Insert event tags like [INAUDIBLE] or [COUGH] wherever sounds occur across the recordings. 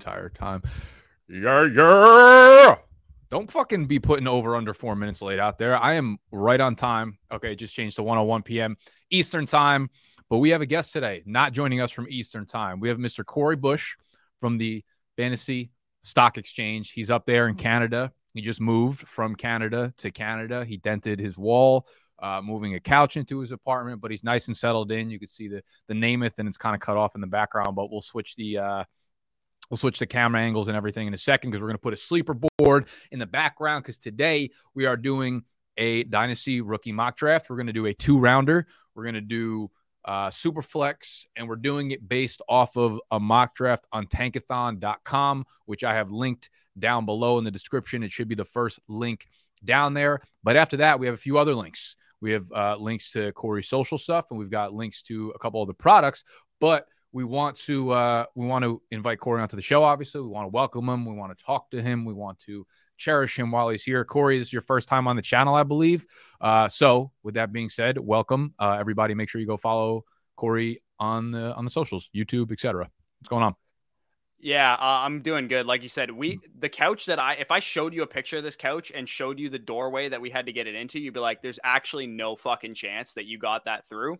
entire time. Yeah, yeah. Don't fucking be putting over under four minutes late out there. I am right on time. Okay, just changed to 101 p.m. Eastern time. But we have a guest today, not joining us from Eastern time. We have Mr. Corey Bush from the Fantasy Stock Exchange. He's up there in Canada. He just moved from Canada to Canada. He dented his wall, uh, moving a couch into his apartment, but he's nice and settled in. You can see the the Namath, and it's kind of cut off in the background. But we'll switch the uh, we'll switch the camera angles and everything in a second because we're going to put a sleeper board in the background because today we are doing a dynasty rookie mock draft. We're going to do a two rounder. We're going to do uh, Superflex, and we're doing it based off of a mock draft on tankathon.com, which I have linked down below in the description. It should be the first link down there. But after that, we have a few other links. We have uh, links to Corey's social stuff, and we've got links to a couple of the products. But we want to uh, we want to invite Corey onto the show. Obviously, we want to welcome him. We want to talk to him. We want to cherish him while he's here. Corey, this is your first time on the channel, I believe. Uh, so, with that being said, welcome uh, everybody. Make sure you go follow Corey on the on the socials, YouTube, etc. What's going on? Yeah, uh, I'm doing good. Like you said, we the couch that I if I showed you a picture of this couch and showed you the doorway that we had to get it into, you'd be like, "There's actually no fucking chance that you got that through."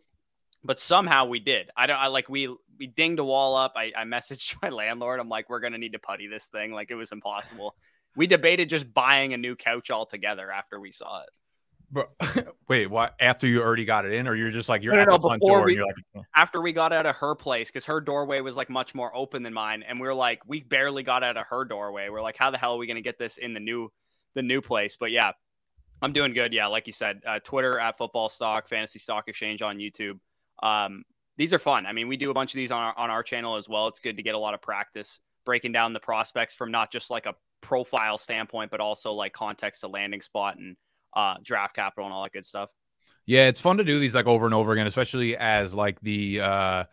But somehow we did. I don't. I like we we dinged a wall up. I, I messaged [LAUGHS] my landlord. I'm like, "We're gonna need to putty this thing." Like it was impossible. We debated just buying a new couch altogether after we saw it. But [LAUGHS] wait, what? After you already got it in, or you're just like you're no, at no, the front door? We, like, after we got out of her place, because her doorway was like much more open than mine, and we are like, we barely got out of her doorway. We're like, how the hell are we gonna get this in the new, the new place? But yeah, I'm doing good. Yeah, like you said, uh, Twitter at Football Stock, Fantasy Stock Exchange on YouTube. Um, these are fun. I mean, we do a bunch of these on our on our channel as well. It's good to get a lot of practice breaking down the prospects from not just like a profile standpoint, but also like context to landing spot and uh, draft capital and all that good stuff. Yeah, it's fun to do these like over and over again, especially as like the uh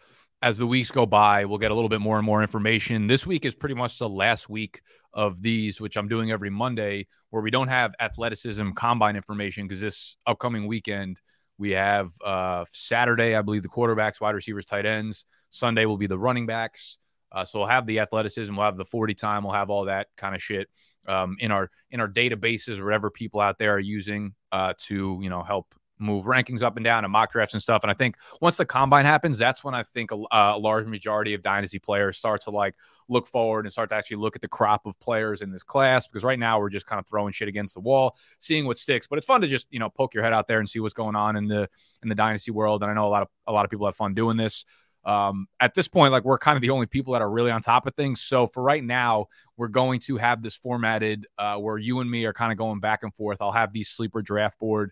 as the weeks go by, we'll get a little bit more and more information. This week is pretty much the last week of these, which I'm doing every Monday, where we don't have athleticism combine information because this upcoming weekend we have uh Saturday, I believe the quarterbacks, wide receivers, tight ends. Sunday will be the running backs. Uh, so we'll have the athleticism, we'll have the 40 time, we'll have all that kind of shit um, in our in our databases, whatever people out there are using uh, to you know help move rankings up and down and mock drafts and stuff. And I think once the combine happens, that's when I think a, a, large majority of dynasty players start to like look forward and start to actually look at the crop of players in this class. Because right now we're just kind of throwing shit against the wall, seeing what sticks. But it's fun to just you know poke your head out there and see what's going on in the in the dynasty world. And I know a lot of a lot of people have fun doing this um, at this point, like we're kind of the only people that are really on top of things. So for right now, we're going to have this formatted uh, where you and me are kind of going back and forth. I'll have these sleeper draft board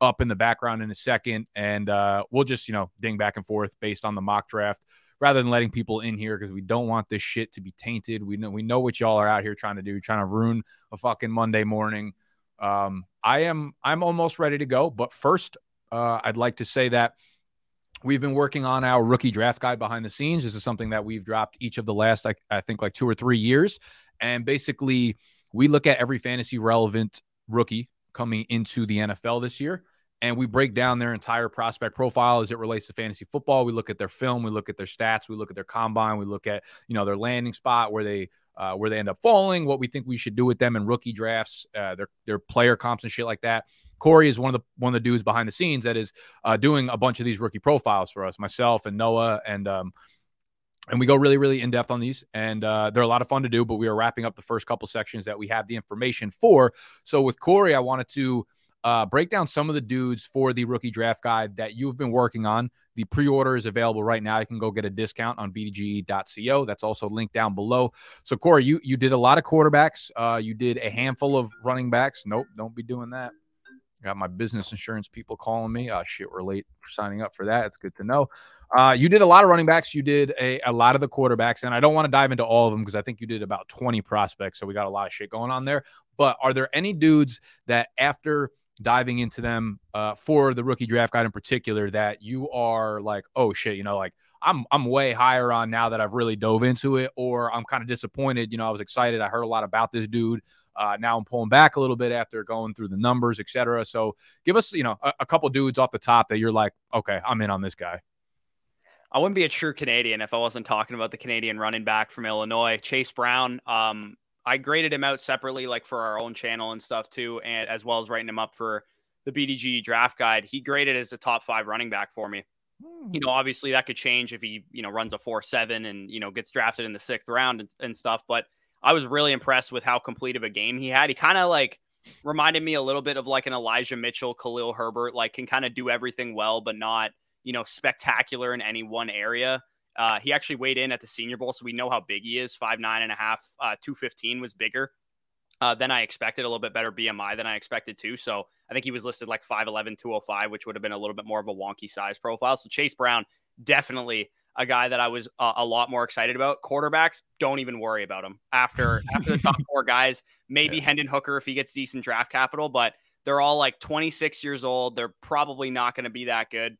up in the background in a second, and uh, we'll just you know ding back and forth based on the mock draft rather than letting people in here because we don't want this shit to be tainted. We know we know what y'all are out here trying to do, trying to ruin a fucking Monday morning. Um, I am I'm almost ready to go, but first, uh, I'd like to say that We've been working on our rookie draft guide behind the scenes. This is something that we've dropped each of the last, I, I think, like two or three years. And basically, we look at every fantasy relevant rookie coming into the NFL this year and we break down their entire prospect profile as it relates to fantasy football. We look at their film, we look at their stats, we look at their combine, we look at you know their landing spot where they uh, where they end up falling, what we think we should do with them in rookie drafts, uh, their their player comps and shit like that. Corey is one of the one of the dudes behind the scenes that is uh, doing a bunch of these rookie profiles for us, myself and Noah, and um, and we go really really in depth on these, and uh, they're a lot of fun to do. But we are wrapping up the first couple sections that we have the information for. So with Corey, I wanted to uh, break down some of the dudes for the rookie draft guide that you've been working on. The pre order is available right now. You can go get a discount on bdge.co. That's also linked down below. So, Corey, you, you did a lot of quarterbacks. Uh, you did a handful of running backs. Nope, don't be doing that. Got my business insurance people calling me. Oh, shit, we're late for signing up for that. It's good to know. Uh, you did a lot of running backs. You did a, a lot of the quarterbacks. And I don't want to dive into all of them because I think you did about 20 prospects. So we got a lot of shit going on there. But are there any dudes that after diving into them uh, for the rookie draft guide in particular that you are like, oh shit, you know, like I'm I'm way higher on now that I've really dove into it, or I'm kind of disappointed. You know, I was excited. I heard a lot about this dude. Uh, now I'm pulling back a little bit after going through the numbers, etc. So give us, you know, a, a couple dudes off the top that you're like, okay, I'm in on this guy. I wouldn't be a true Canadian if I wasn't talking about the Canadian running back from Illinois, Chase Brown. Um, I graded him out separately, like for our own channel and stuff too, and as well as writing him up for the BDG draft guide. He graded as a top five running back for me. Hmm. You know, obviously that could change if he, you know, runs a four seven and you know gets drafted in the sixth round and, and stuff. But I was really impressed with how complete of a game he had. He kind of like reminded me a little bit of like an Elijah Mitchell, Khalil Herbert, like can kind of do everything well, but not, you know, spectacular in any one area. Uh, he actually weighed in at the Senior Bowl, so we know how big he is. Five nine and a half, uh, two fifteen was bigger uh, than I expected. A little bit better BMI than I expected too. So I think he was listed like 5'11", 205, which would have been a little bit more of a wonky size profile. So Chase Brown definitely a guy that I was uh, a lot more excited about. Quarterbacks, don't even worry about him. After after the top [LAUGHS] four guys, maybe yeah. Hendon Hooker if he gets decent draft capital, but they're all like 26 years old. They're probably not going to be that good.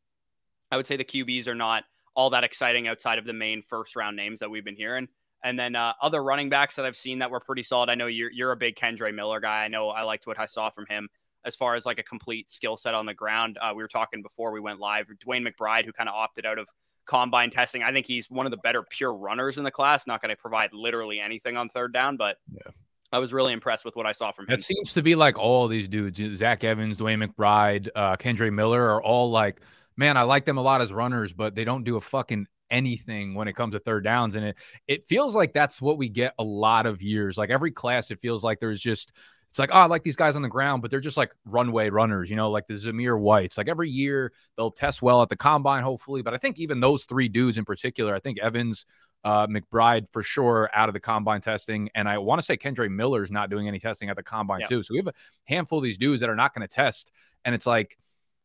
I would say the QBs are not all that exciting outside of the main first round names that we've been hearing. And then uh, other running backs that I've seen that were pretty solid. I know you're you're a big Kendre Miller guy. I know I liked what I saw from him as far as like a complete skill set on the ground. Uh, we were talking before we went live. DeWayne McBride, who kind of opted out of combine testing. I think he's one of the better pure runners in the class. Not going to provide literally anything on third down, but yeah. I was really impressed with what I saw from him. It seems to be like all these dudes, Zach Evans, DeWayne McBride, uh, Kendre Miller, are all like, man, I like them a lot as runners, but they don't do a fucking anything when it comes to third downs. And it it feels like that's what we get a lot of years. Like every class, it feels like there's just it's like, oh, I like these guys on the ground, but they're just like runway runners, you know, like the Zamir Whites. Like every year they'll test well at the combine, hopefully. But I think even those three dudes in particular, I think Evans, uh, McBride for sure out of the combine testing. And I want to say Kendre Miller's not doing any testing at the combine yeah. too. So we have a handful of these dudes that are not going to test. And it's like,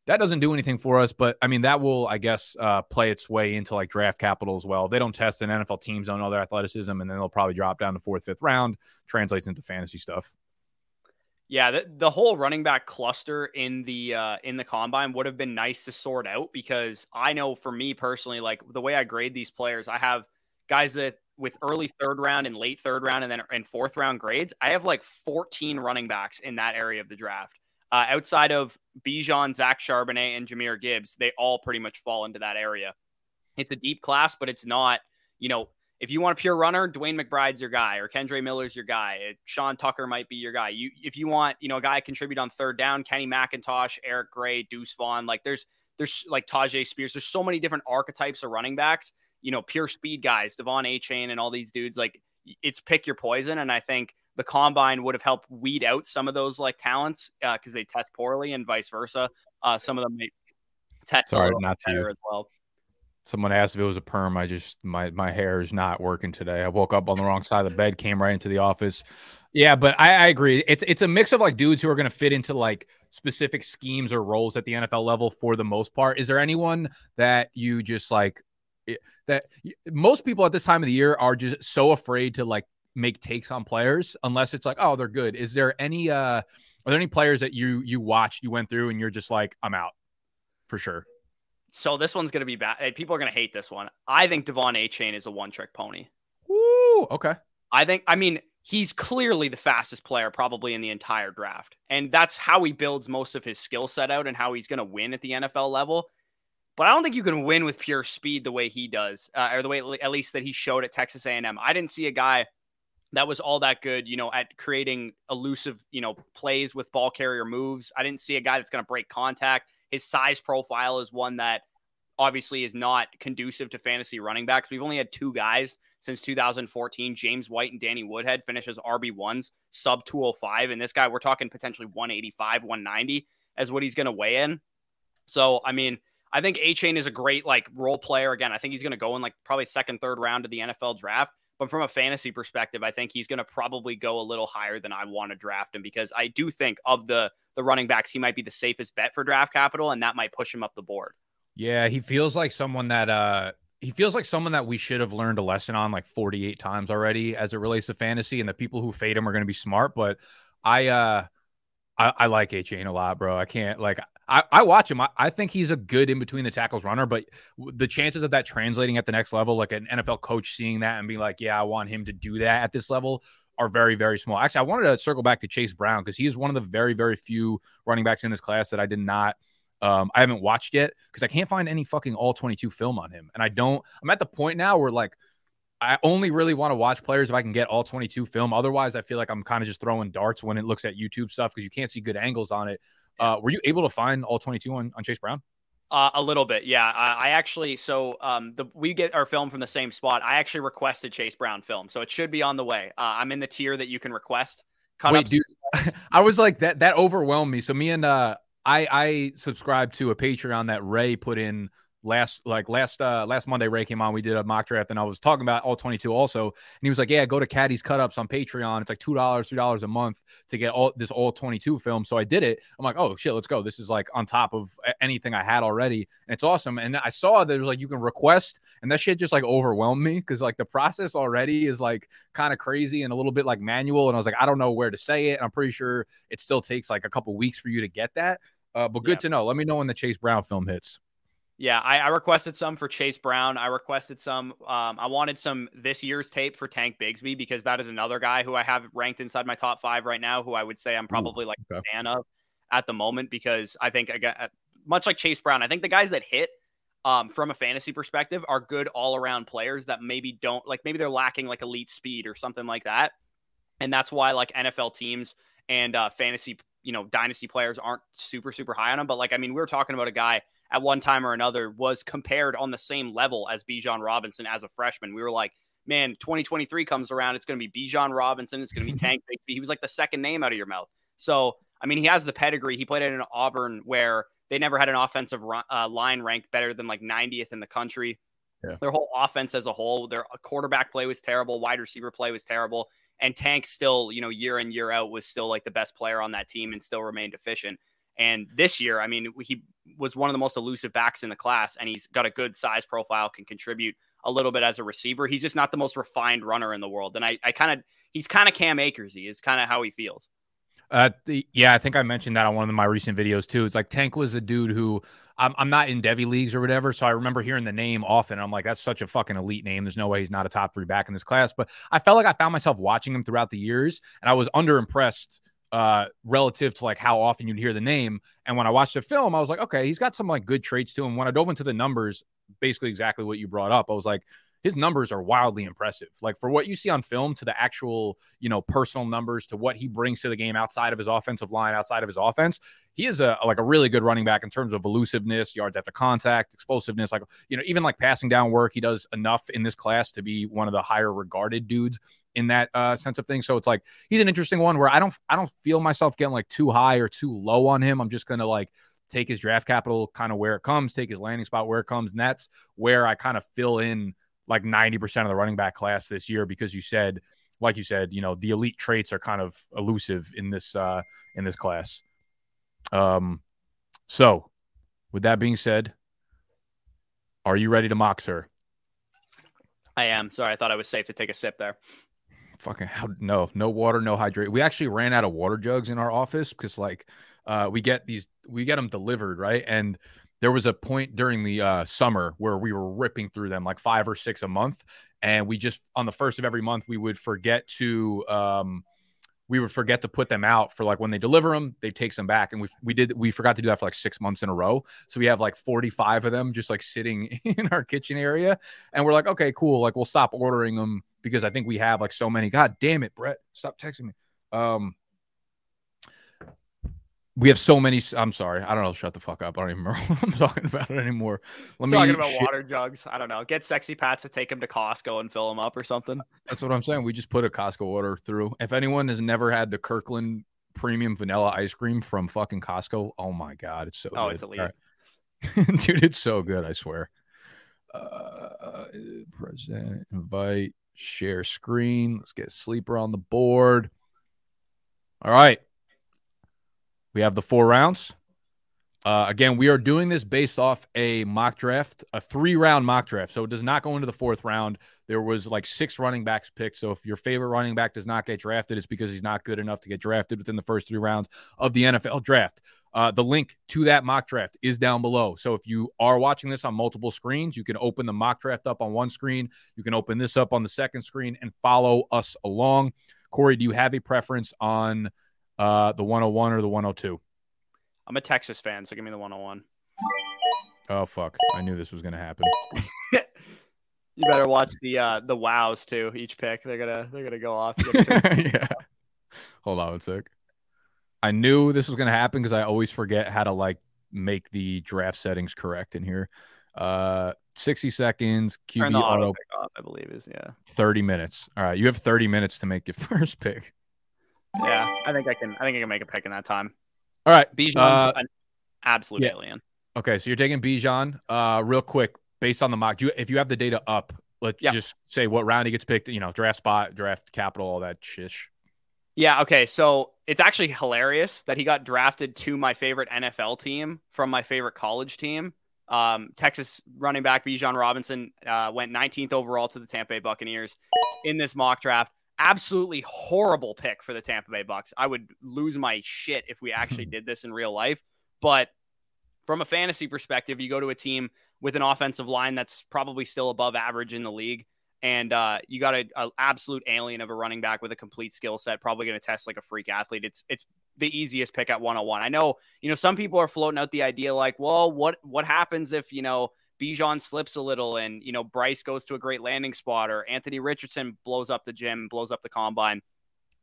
that doesn't do anything for us, but I mean that will, I guess, uh, play its way into like draft capital as well. they don't test, and NFL teams don't know their athleticism, and then they'll probably drop down to fourth, fifth round. Translates into fantasy stuff. Yeah, the, the whole running back cluster in the uh, in the combine would have been nice to sort out because I know for me personally, like the way I grade these players, I have guys that with early third round and late third round and then and fourth round grades, I have like 14 running backs in that area of the draft. Uh, outside of Bijan, Zach Charbonnet, and Jahmyr Gibbs, they all pretty much fall into that area. It's a deep class, but it's not, you know, if you want a pure runner, DeWayne McBride's your guy, or Kendre Miller's your guy. Uh, Sean Tucker might be your guy. You, if you want, you know, a guy contribute on third down, Kenny McIntosh, Eric Gray, Deuce Vaughn, like there's there's like Tyjae Spears. There's so many different archetypes of running backs. You know, pure speed guys, De'Von Achane, and all these dudes. Like it's pick your poison, and I think the combine would have helped weed out some of those like talents because uh, they test poorly, and vice versa. Uh, some of them may test Sorry, not to you. as well. Someone asked if it was a perm. I just my my hair is not working today. I woke up on the wrong side of the bed, came right into the office. Yeah, but I, I agree. It's it's a mix of like dudes who are going to fit into like specific schemes or roles at the NFL level for the most part. Is there anyone that you just like that most people at this time of the year are just so afraid to like make takes on players unless it's like oh they're good. Is there any uh are there any players that you you watched you went through and you're just like I'm out for sure? So this one's going to be bad. People are going to hate this one. I think De'Von Achane is a one trick pony. Woo, okay. I think, I mean, he's clearly the fastest player probably in the entire draft. And that's how he builds most of his skill set out and how he's going to win at the NFL level. But I don't think you can win with pure speed the way he does, uh, or the way at least that he showed at Texas A&M. I didn't see a guy that was all that good, you know, at creating elusive, you know, plays with ball carrier moves. I didn't see a guy that's going to break contact. His size profile is one that obviously is not conducive to fantasy running backs. We've only had two guys since 2014, James White and Danny Woodhead finish as RB1s, sub 205. And this guy, we're talking potentially 185, 190 as what he's going to weigh in. So, I mean, I think Achane is a great like role player. Again, I think he's going to go in like probably second, third round of the NFL draft. But from a fantasy perspective, I think he's going to probably go a little higher than I want to draft him because I do think of the the running backs, he might be the safest bet for draft capital, and that might push him up the board. Yeah, he feels like someone that uh he feels like someone that we should have learned a lesson on like 48 times already as it relates to fantasy, and the people who fade him are going to be smart. But I uh I, I like Achane a lot, bro. I can't like I, I watch him. I, I, think he's a good in between the tackles runner, but the chances of that translating at the next level, like an NFL coach seeing that and being like, yeah, I want him to do that at this level, are very, very small. Actually, I wanted to circle back to Chase Brown because he is one of the very, very few running backs in this class that I did not Um, I haven't watched yet because I can't find any fucking all 22 film on him. And I don't, I'm at the point now where like, I only really want to watch players if I can get all 22 film. Otherwise, I feel like I'm kind of just throwing darts when it looks at YouTube stuff because you can't see good angles on it. Uh, were you able to find all 22 on, on Chase Brown? Uh, a little bit, yeah. I, I actually, so um, the we get our film from the same spot. I actually requested Chase Brown film, so it should be on the way. Uh, I'm in the tier that you can request. Cut Wait, dude, [LAUGHS] I was like that. That overwhelmed me. So me and uh, I I subscribed to a Patreon that Ray put in last like last uh last Monday Ray came on we did a mock draft and I was talking about all 22 also and he was like yeah go to Caddy's cut ups on Patreon. It's like two dollars three dollars a month to get all this all 22 film. So I did it. I'm like oh shit let's go. This is like on top of anything I had already. And it's awesome. And I saw there's like you can request and that shit just like overwhelmed me because like the process already is like kind of crazy and a little bit like manual and I was like I don't know where to say it. I'm pretty sure it still takes like a couple weeks for you to get that. Uh, but good yeah. to know. Let me know when the Chase Brown film hits yeah, I, I, requested some for Chase Brown. I requested some. Um, I wanted some this year's tape for Tank Bigsby because that is another guy who I have ranked inside my top five right now. Who I would say I'm probably Ooh, like okay. a fan of at the moment because I think again, uh, much like Chase Brown, I think the guys that hit um, from a fantasy perspective are good all around players that maybe don't like maybe they're lacking like elite speed or something like that, and that's why like NFL teams and uh, fantasy you know dynasty players aren't super super high on him. But like I mean, we were talking about a guy at one time or another was compared on the same level as Bijan Robinson as a freshman. We were like, man, 2023 comes around, it's going to be Bijan Robinson, it's going to be [LAUGHS] Tank Bigsby. He was like the second name out of your mouth. So, I mean, he has the pedigree. He played at an Auburn where they never had an offensive uh, line ranked better than like 90th in the country. Yeah. Their whole offense as a whole, their quarterback play was terrible, wide receiver play was terrible, and Tank still, you know, year in year out was still like the best player on that team and still remained efficient. And this year, I mean, he was one of the most elusive backs in the class, and he's got a good size profile, can contribute a little bit as a receiver. He's just not the most refined runner in the world. And I, I kind of, he's kind of Cam Akersy is kind of how he feels. Uh, the, yeah, I think I mentioned that on one of my recent videos too. It's like Tank was a dude who I'm, I'm not in devy leagues or whatever, so I remember hearing the name often. I'm like, that's such a fucking elite name. There's no way he's not a top three back in this class. But I felt like I found myself watching him throughout the years, and I was underimpressed uh, relative to like how often you'd hear the name. And when I watched the film, I was like, okay, he's got some like good traits to him. When I dove into the numbers, basically exactly what you brought up, I was like, his numbers are wildly impressive. Like for what you see on film to the actual, you know, personal numbers to what he brings to the game outside of his offensive line, outside of his offense, he is a like a really good running back in terms of elusiveness, yards after contact, explosiveness. Like you know, even like passing down work, he does enough in this class to be one of the higher regarded dudes in that uh, sense of things. So it's like he's an interesting one where I don't I don't feel myself getting like too high or too low on him. I'm just gonna like take his draft capital kind of where it comes, take his landing spot where it comes, and that's where I kind of fill in like 90% of the running back class this year because you said like you said you know the elite traits are kind of elusive in this uh in this class. Um so with that being said are you ready to mock sir? I am. Sorry i thought i was safe to take a sip there fucking how no no water no hydrate we actually ran out of water jugs in our office because like uh we get these we get them delivered right? And there was a point during the uh, summer where we were ripping through them like five or six a month. And we just on the first of every month we would forget to um, we would forget to put them out for like when they deliver them they take some back. And we we did we forgot to do that for like six months in a row. So we have like 45 of them just like sitting [LAUGHS] in our kitchen area. And we're like okay cool like we'll stop ordering them because i think we have like so many god damn it brett stop texting me um we have so many. I'm sorry. I don't know. Shut the fuck up. I don't even remember [LAUGHS] what I'm talking about it anymore. Let me talking about shit. water jugs. I don't know. Get sexy Pats to take them to Costco and fill them up or something. [LAUGHS] That's what I'm saying. We just put a Costco order through. If anyone has never had the Kirkland premium vanilla ice cream from fucking Costco, oh my god, it's so. Good. Oh, good. it's elite, right. [LAUGHS] dude. It's so good. I swear. Uh, present invite share screen. Let's get sleeper on the board. All right. We have the four rounds. Uh, again, we are doing this based off a mock draft, a three round mock draft. So it does not go into the fourth round. There was like six running backs picked. So if your favorite running back does not get drafted, it's because he's not good enough to get drafted within the first three rounds of the NFL draft. Uh, the link to that mock draft is down below. So if you are watching this on multiple screens, you can open the mock draft up on one screen. You can open this up on the second screen and follow us along. Corey, do you have a preference on? uh, the 101 or the 102? I'm a Texas fan, so give me the 101. Oh fuck! I knew this was gonna happen. [LAUGHS] you better watch the uh the wows too. Each pick, they're gonna they're gonna go off. [LAUGHS] [LAUGHS] yeah. Hold on a sec. I knew this was gonna happen because I always forget how to like make the draft settings correct in here. Uh, 60 seconds. QB auto auto. pick off, I believe is yeah. 30 minutes. All right, you have 30 minutes to make your [LAUGHS] first pick. Yeah, I think I can. I think I can make a pick in that time. All right. Bijan's Uh, an absolute yeah. alien. Okay, so you're taking Bijan. Uh, real quick, based on the mock, do you, if you have the data up, let's Yeah. just say what round he gets picked. You know, draft spot, draft capital, all that shish. Yeah, okay. So it's actually hilarious that he got drafted to my favorite NFL team from my favorite college team. Um, Texas running back Bijan Robinson uh, went 19th overall to the Tampa Bay Buccaneers in this mock draft. Absolutely horrible pick for the Tampa Bay Bucks. I would lose my shit if we actually [LAUGHS] did this in real life. But from a fantasy perspective, you go to a team with an offensive line that's probably still above average in the league and uh, you got an absolute alien of a running back with a complete skill set, probably going to test like a freak athlete. It's it's the easiest pick at 101. I know, you know, some people are floating out the idea like, well, what what happens if you know Bijan slips a little and you know Bryce goes to a great landing spot or Anthony Richardson blows up the gym, blows up the combine.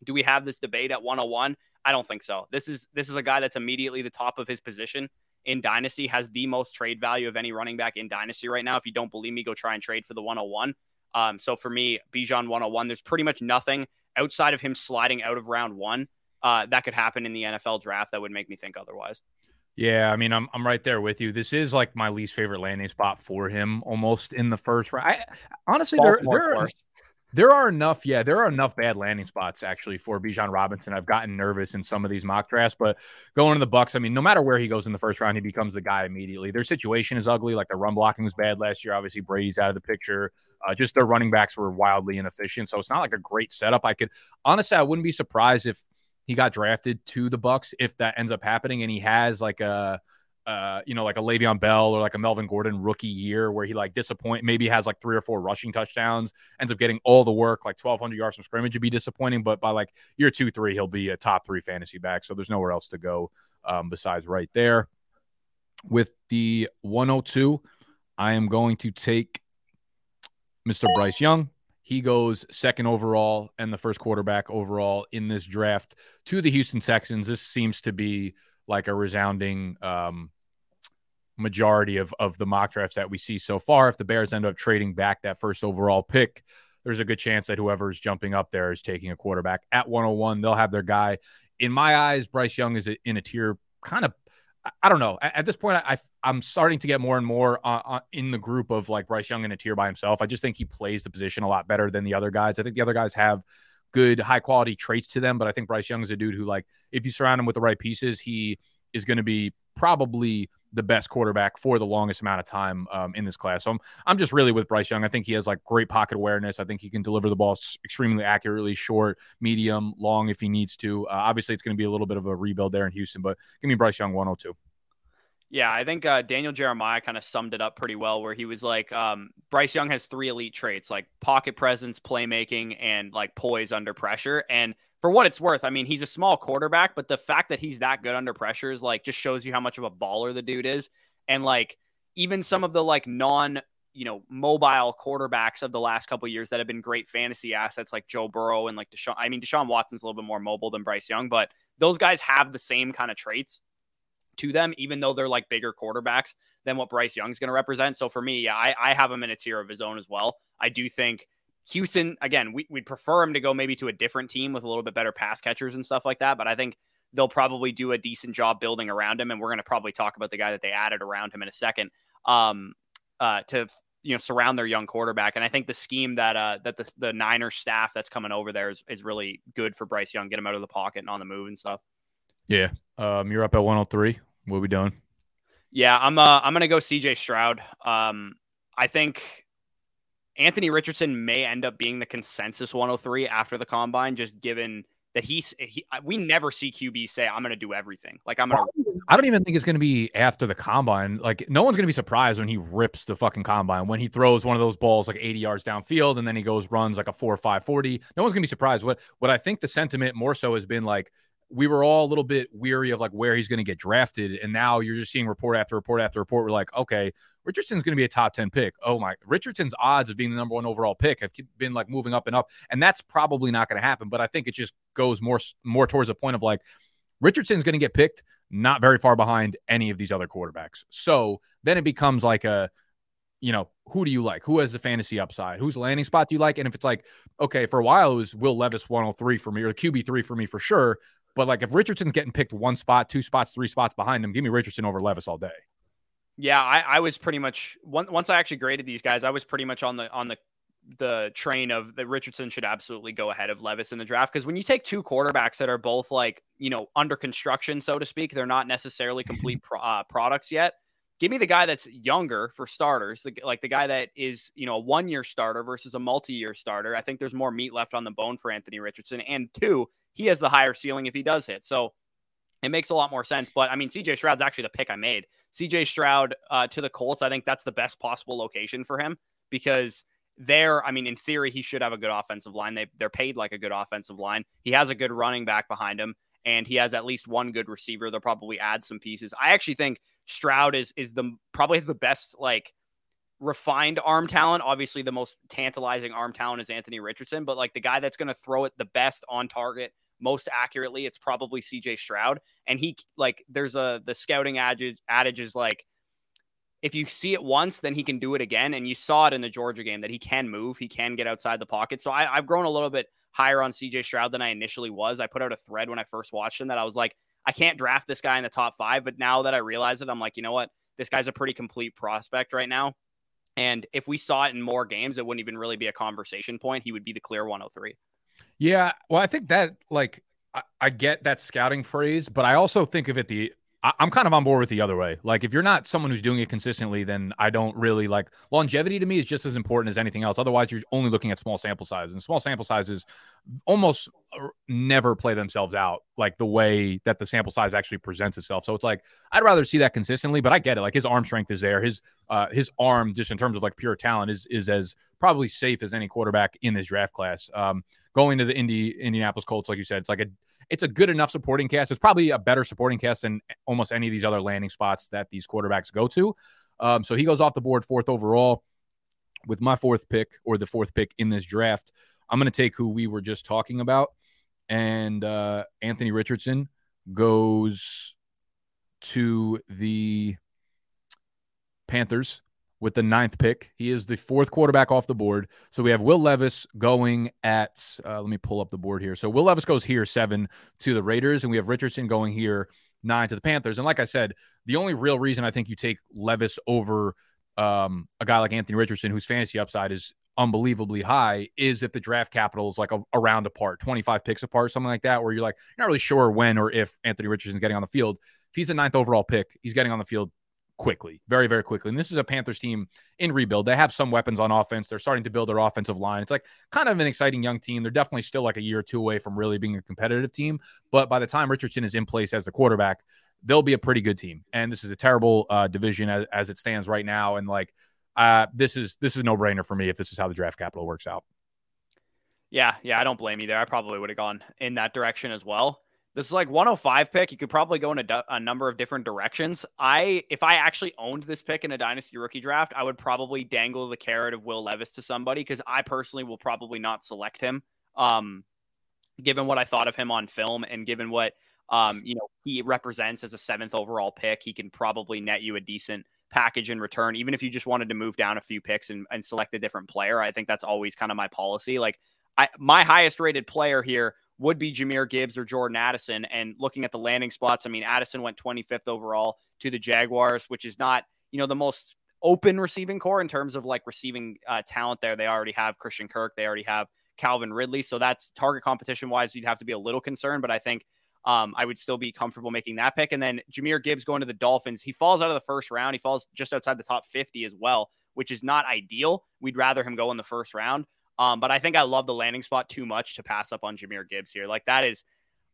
Do we have this debate at 101? I don't think so. This is this is a guy that's immediately the top of his position in Dynasty, has the most trade value of any running back in Dynasty right now. If you don't believe me, go try and trade for the 101. Um, so for me, Bijan 101, there's pretty much nothing outside of him sliding out of round one uh, that could happen in the NFL draft that would make me think otherwise. Yeah, I mean, I'm I'm right there with you. This is like my least favorite landing spot for him, almost in the first round. I, honestly, Baltimore there, are, force. There are enough. Yeah, there are enough bad landing spots actually for Bijan Robinson. I've gotten nervous in some of these mock drafts, but going to the Bucks, I mean, no matter where he goes in the first round, he becomes the guy immediately. Their situation is ugly. Like the run blocking was bad last year. Obviously, Brady's out of the picture. Uh, just their running backs were wildly inefficient, so it's not like a great setup. I could honestly, I wouldn't be surprised if he got drafted to the Bucks if that ends up happening, and he has like a uh, you know, like a Le'Veon Bell or like a Melvin Gordon rookie year where he like disappoint, maybe has like three or four rushing touchdowns, ends up getting all the work, like 1,200 yards from scrimmage would be disappointing. But by like year two, three, he'll be a top three fantasy back. So there's nowhere else to go um, besides right there. With the 102, I am going to take Mr. Bryce Young. He goes second overall and the first quarterback overall in this draft to the Houston Texans. This seems to be like a resounding um, majority of, of the mock drafts that we see so far. If the Bears end up trading back that first overall pick, there's a good chance that whoever's jumping up there is taking a quarterback at 101. They'll have their guy. In my eyes, Bryce Young is in a tier kind of. I don't know. At this point, I, I'm starting to get more and more uh, uh, in the group of like Bryce Young in a tier by himself. I just think he plays the position a lot better than the other guys. I think the other guys have good high quality traits to them, but I think Bryce Young is a dude who like if you surround him with the right pieces, he is going to be probably the best quarterback for the longest amount of time um, in this class. So I'm, I'm just really with Bryce Young. I think he has like great pocket awareness. I think he can deliver the ball extremely accurately, short, medium, long if he needs to. Uh, obviously, it's going to be a little bit of a rebuild there in Houston, but give me Bryce Young 102. Yeah, I think uh, Daniel Jeremiah kind of summed it up pretty well, where he was like, um, Bryce Young has three elite traits like pocket presence, playmaking, and like poise under pressure. And for what it's worth, I mean, he's a small quarterback, but the fact that he's that good under pressure is like just shows you how much of a baller the dude is. And like even some of the like non, you know, mobile quarterbacks of the last couple years that have been great fantasy assets like Joe Burrow and like Deshaun. I mean, Deshaun Watson's a little bit more mobile than Bryce Young, but those guys have the same kind of traits to them, even though they're like bigger quarterbacks than what Bryce Young's going to represent. So for me, yeah, I, I have him in a tier of his own as well. I do think Houston, again, we, would prefer him to go maybe to a different team with a little bit better pass catchers and stuff like that. But I think they'll probably do a decent job building around him. And we're going to probably talk about the guy that they added around him in a second um, uh, to you know surround their young quarterback. And I think the scheme that uh, that the, the Niners staff that's coming over there is, is really good for Bryce Young. Get him out of the pocket and on the move and stuff. Yeah, um, you're up at 103. What are we doing? Yeah, I'm. Uh, I'm gonna go C.J. Stroud. Um, I think Anthony Richardson may end up being the consensus 103 after the combine, just given that he's. He, we never see QB say, "I'm gonna do everything." Like I'm gonna. I don't even think it's gonna be after the combine. Like no one's gonna be surprised when he rips the fucking combine when he throws one of those balls like 80 yards downfield and then he goes runs like a four or five 40. No one's gonna be surprised. What what I think the sentiment more so has been like we were all a little bit weary of like where he's going to get drafted. And now you're just seeing report after report after report. We're like, okay, Richardson's going to be a top 10 pick. Oh my, Richardson's odds of being the number one overall pick have been like moving up and up. And that's probably not going to happen. But I think it just goes more, more towards the point of like, Richardson's going to get picked not very far behind any of these other quarterbacks. So then it becomes like a, you know, who do you like? Who has the fantasy upside? Whose landing spot do you like? And if it's like, okay, for a while it was Will Levis 103 for me or the QB3 for me for sure. But like if Richardson's getting picked one spot, two spots, three spots behind him, give me Richardson over Levis all day. Yeah, I, I was pretty much once I actually graded these guys, I was pretty much on the on the the train of that Richardson should absolutely go ahead of Levis in the draft because when you take two quarterbacks that are both like you know under construction, so to speak, they're not necessarily complete [LAUGHS] pro, uh, products yet. Give me the guy that's younger for starters, the, like the guy that is you know a one year starter versus a multi year starter. I think there's more meat left on the bone for Anthony Richardson, and two, he has the higher ceiling if he does hit. So it makes a lot more sense. But I mean, CJ Stroud's actually the pick I made. CJ Stroud uh, to the Colts, I think that's the best possible location for him because there, I mean, in theory, he should have a good offensive line. They, they're paid like a good offensive line. He has a good running back behind him, and he has at least one good receiver. They'll probably add some pieces. I actually think Stroud is is the probably the best like refined arm talent. Obviously, the most tantalizing arm talent is Anthony Richardson, but like the guy that's going to throw it the best on target most accurately, it's probably CJ Stroud. And he like there's a the scouting adage, adage is like if you see it once, then he can do it again. And you saw it in the Georgia game that he can move, he can get outside the pocket. So I, I've grown a little bit higher on CJ Stroud than I initially was. I put out a thread when I first watched him that I was like, I can't draft this guy in the top five. But now that I realize it, I'm like, you know what? This guy's a pretty complete prospect right now. And if we saw it in more games, it wouldn't even really be a conversation point. He would be the clear 103. Yeah, well, I think that like I, I get that scouting phrase, but I also think of it the I, am kind of on board with the other way. Like, if you're not someone who's doing it consistently, then I don't really like longevity to me is just as important as anything else. Otherwise, you're only looking at small sample sizes, and small sample sizes almost never play themselves out like the way that the sample size actually presents itself. So it's like I'd rather see that consistently, but I get it. Like his arm strength is there. His uh his arm, just in terms of like pure talent, is is as probably safe as any quarterback in this draft class. Um, going to the Indy Indianapolis Colts, like you said, it's like a it's a good enough supporting cast. It's probably a better supporting cast than almost any of these other landing spots that these quarterbacks go to. Um, so he goes off the board fourth overall with my fourth pick or the fourth pick in this draft. I'm going to take who we were just talking about, and uh, Anthony Richardson goes to the Panthers with the ninth pick. He is the fourth quarterback off the board. So we have Will Levis going at, uh, let me pull up the board here. So Will Levis goes here seven to the Raiders, and we have Richardson going here nine to the Panthers. And like I said, the only real reason I think you take Levis over um, a guy like Anthony Richardson, whose fantasy upside is unbelievably high, is if the draft capital is like a, around apart, 25 picks apart, something like that, where you're like, you're not really sure when or if Anthony Richardson's getting on the field. If he's a ninth overall pick, he's getting on the field quickly, very, very quickly. And this is a Panthers team in rebuild. They have some weapons on offense. They're starting to build their offensive line. It's like kind of an exciting young team. They're definitely still like a year or two away from really being a competitive team. But by the time Richardson is in place as the quarterback, they'll be a pretty good team. And this is a terrible uh, division as, as it stands right now. And like, uh, this is this is no brainer for me if this is how the draft capital works out. Yeah, yeah, I don't blame you there. I probably would have gone in that direction as well. This is like 105 pick. You could probably go in a, a, number of different directions. I, if I actually owned this pick in a dynasty rookie draft, I would probably dangle the carrot of Will Levis to somebody because I personally will probably not select him. Um, given what I thought of him on film and given what um, you know he represents as a seventh overall pick, he can probably net you a decent package in return. Even if you just wanted to move down a few picks and, and select a different player, I think that's always kind of my policy. Like I, my highest rated player here would be Jahmyr Gibbs or Jordan Addison. And looking at the landing spots, I mean, Addison went 25th overall to the Jaguars, which is not, you know, the most open receiving corps in terms of like receiving uh, talent there. They already have Christian Kirk, they already have Calvin Ridley. So that's target competition wise, you'd have to be a little concerned. But I think um, I would still be comfortable making that pick. And then Jahmyr Gibbs going to the Dolphins, he falls out of the first round. He falls just outside the top 50 as well, which is not ideal. We'd rather him go in the first round. Um, but I think I love the landing spot too much to pass up on Jahmyr Gibbs here. Like that is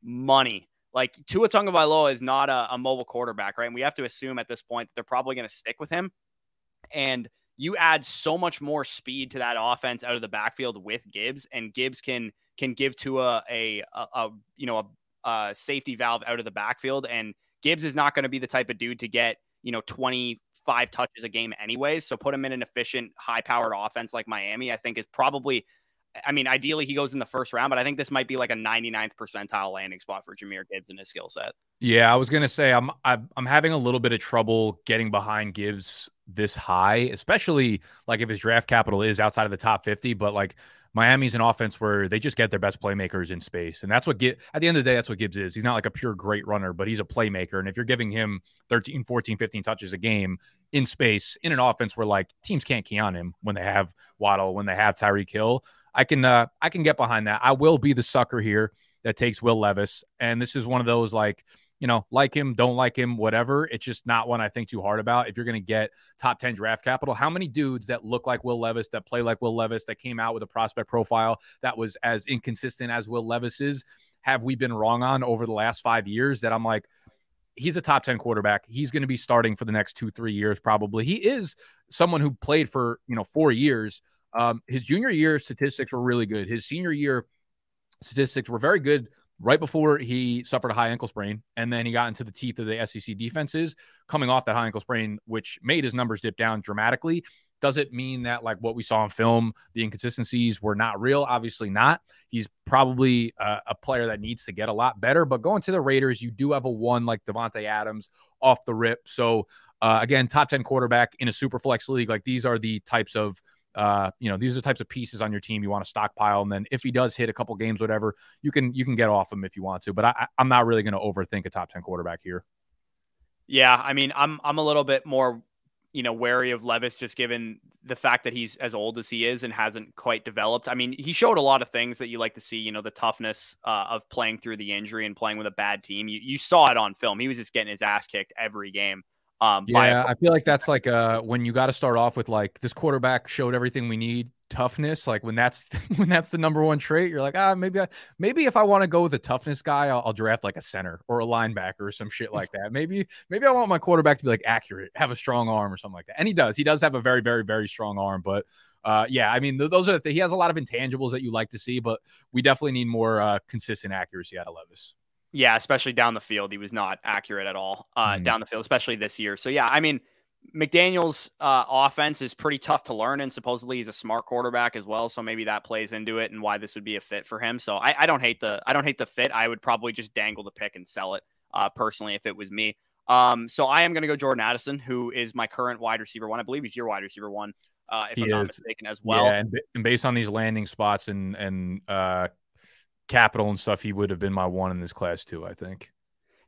money. Like Tua Tagovailoa is not a, a mobile quarterback, right? And we have to assume at this point that they're probably going to stick with him. And you add so much more speed to that offense out of the backfield with Gibbs, and Gibbs can can give to a, a, a, a you know a uh, safety valve out of the backfield. And Gibbs is not going to be the type of dude to get, you know, 25 touches a game anyways. So put him in an efficient, high powered offense like Miami, I think is probably, I mean, ideally he goes in the first round, but I think this might be like a 99th percentile landing spot for Jahmyr Gibbs and his skill set. Yeah, I was gonna say I'm I'm having a little bit of trouble getting behind Gibbs this high, especially like if his draft capital is outside of the top 50. But like Miami's an offense where they just get their best playmakers in space. And that's what get at the end of the day, that's what Gibbs is. He's not like a pure great runner, but he's a playmaker. And if you're giving him 13, 14, 15 touches a game in space in an offense where like teams can't key on him when they have Waddle, when they have Tyreek Hill, I can uh I can get behind that. I will be the sucker here that takes Will Levis. And this is one of those like you know, like him, don't like him, whatever. It's just not one I think too hard about. If you're going to get top 10 draft capital, how many dudes that look like Will Levis, that play like Will Levis, that came out with a prospect profile that was as inconsistent as Will Levis is, have we been wrong on over the last five years that I'm like, he's a top 10 quarterback. He's going to be starting for the next two, three years, probably. He is someone who played for, you know, four years. Um, his junior year statistics were really good. His senior year statistics were very good right before he suffered a high ankle sprain, and then he got into the teeth of the SEC defenses coming off that high ankle sprain, which made his numbers dip down dramatically. Does it mean that like what we saw in film, the inconsistencies were not real? Obviously not. He's probably a, a player that needs to get a lot better. But going to the Raiders, you do have a one like Davante Adams off the rip. So uh, again, top ten quarterback in a super flex league. Like these are the types of uh, you know, these are the types of pieces on your team you want to stockpile. And then if he does hit a couple games, whatever, you can you can get off him if you want to. But I, I'm not really going to overthink a top ten quarterback here. Yeah, I mean, I'm I'm a little bit more, you know, wary of Levis just given the fact that he's as old as he is and hasn't quite developed. I mean, he showed a lot of things that you like to see. You know, the toughness uh, of playing through the injury and playing with a bad team. You you saw it on film. He was just getting his ass kicked every game. Um, yeah, I feel like that's like uh when you got to start off with like this quarterback showed everything we need toughness. Like when that's [LAUGHS] when that's the number one trait, you're like ah maybe I, maybe if I want to go with a toughness guy, I'll, I'll, draft like a center or a linebacker or some shit like that. Maybe maybe I want my quarterback to be like accurate, have a strong arm or something like that. And he does. He does have a very very very strong arm, but. Uh, yeah, I mean, th- those are the, he has a lot of intangibles that you like to see, but we definitely need more uh, consistent accuracy out of Levis. Yeah, especially down the field, he was not accurate at all uh, mm down the field, especially this year. So yeah, I mean, McDaniel's uh, offense is pretty tough to learn, and supposedly he's a smart quarterback as well. So maybe that plays into it and why this would be a fit for him. So I, I don't hate the I don't hate the fit. I would probably just dangle the pick and sell it uh, personally if it was me. Um, so I am going to go Jordan Addison, who is my current wide receiver one. I believe he's your wide receiver one, uh, if he I'm is. not mistaken, as well. Yeah, and, and, based on these landing spots and and uh, capital and stuff, he would have been my one in this class too. I think.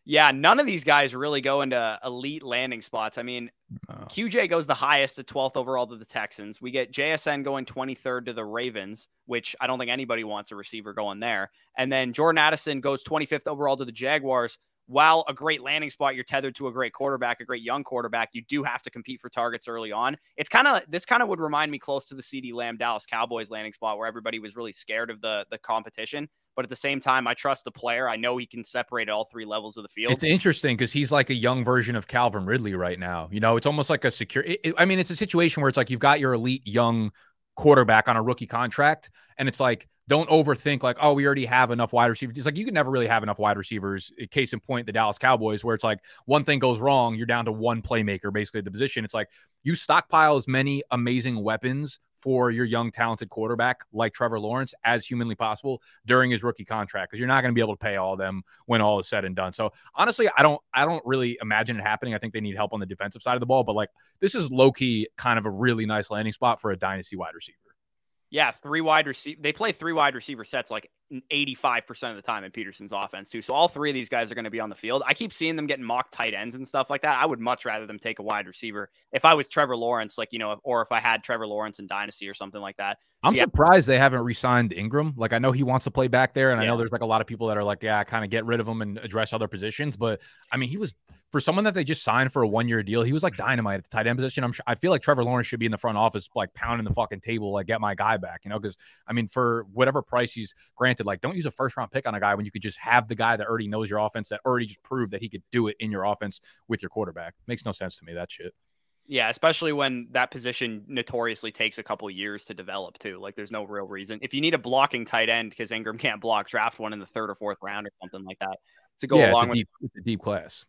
Yeah, none of these guys really go into elite landing spots. I mean, oh. QJ goes the highest at 12th overall to the Texans. We get JSN going 23rd to the Ravens, which I don't think anybody wants a receiver going there. And then Jordan Addison goes 25th overall to the Jaguars while a great landing spot, you're tethered to a great quarterback, a great young quarterback. You do have to compete for targets early on. It's kind of this kind of would remind me close to the CeeDee Lamb Dallas Cowboys landing spot where everybody was really scared of the the competition. But at the same time, I trust the player. I know he can separate all three levels of the field. It's interesting because he's like a young version of Calvin Ridley right now. You know, it's almost like a secure. It, it, I mean, it's a situation where it's like you've got your elite young quarterback on a rookie contract, and it's like don't overthink like, oh, we already have enough wide receivers. It's like you can never really have enough wide receivers. Eh, case in point, the Dallas Cowboys, where it's like one thing goes wrong, you're down to one playmaker basically at the position. It's like you stockpile as many amazing weapons for your young talented quarterback like Trevor Lawrence as humanly possible during his rookie contract because you're not going to be able to pay all of them when all is said and done. So honestly, I don't I don't really imagine it happening. I think they need help on the defensive side of the ball, but like this is low key kind of a really nice landing spot for a dynasty wide receiver. Yeah, three wide receiver. They play three wide receiver sets like 85% of the time in Pederson's offense, too. So all three of these guys are going to be on the field. I keep seeing them getting mock tight ends and stuff like that. I would much rather them take a wide receiver if I was Trevor Lawrence, like, you know, or if I had Trevor Lawrence in Dynasty or something like that. I'm yeah. surprised they haven't re signed Engram. Like, I know he wants to play back there. And yeah. I know there's like a lot of people that are like, yeah, kind of get rid of him and address other positions. But I mean, he was for someone that they just signed for a one year deal, he was like dynamite at the tight end position. I'm sure, I feel like Trevor Lawrence should be in the front office, like pounding the fucking table, like get my guy back, you know? Because I mean, for whatever price he's granted, like don't use a first round pick on a guy when you could just have the guy that already knows your offense, that already just proved that he could do it in your offense with your quarterback. Makes no sense to me that shit. Yeah, especially when that position notoriously takes a couple years to develop too. Like there's no real reason. If you need a blocking tight end because Engram can't block, draft one in the third or fourth round or something like that to go yeah, along it's a, with. deep, it's a deep class.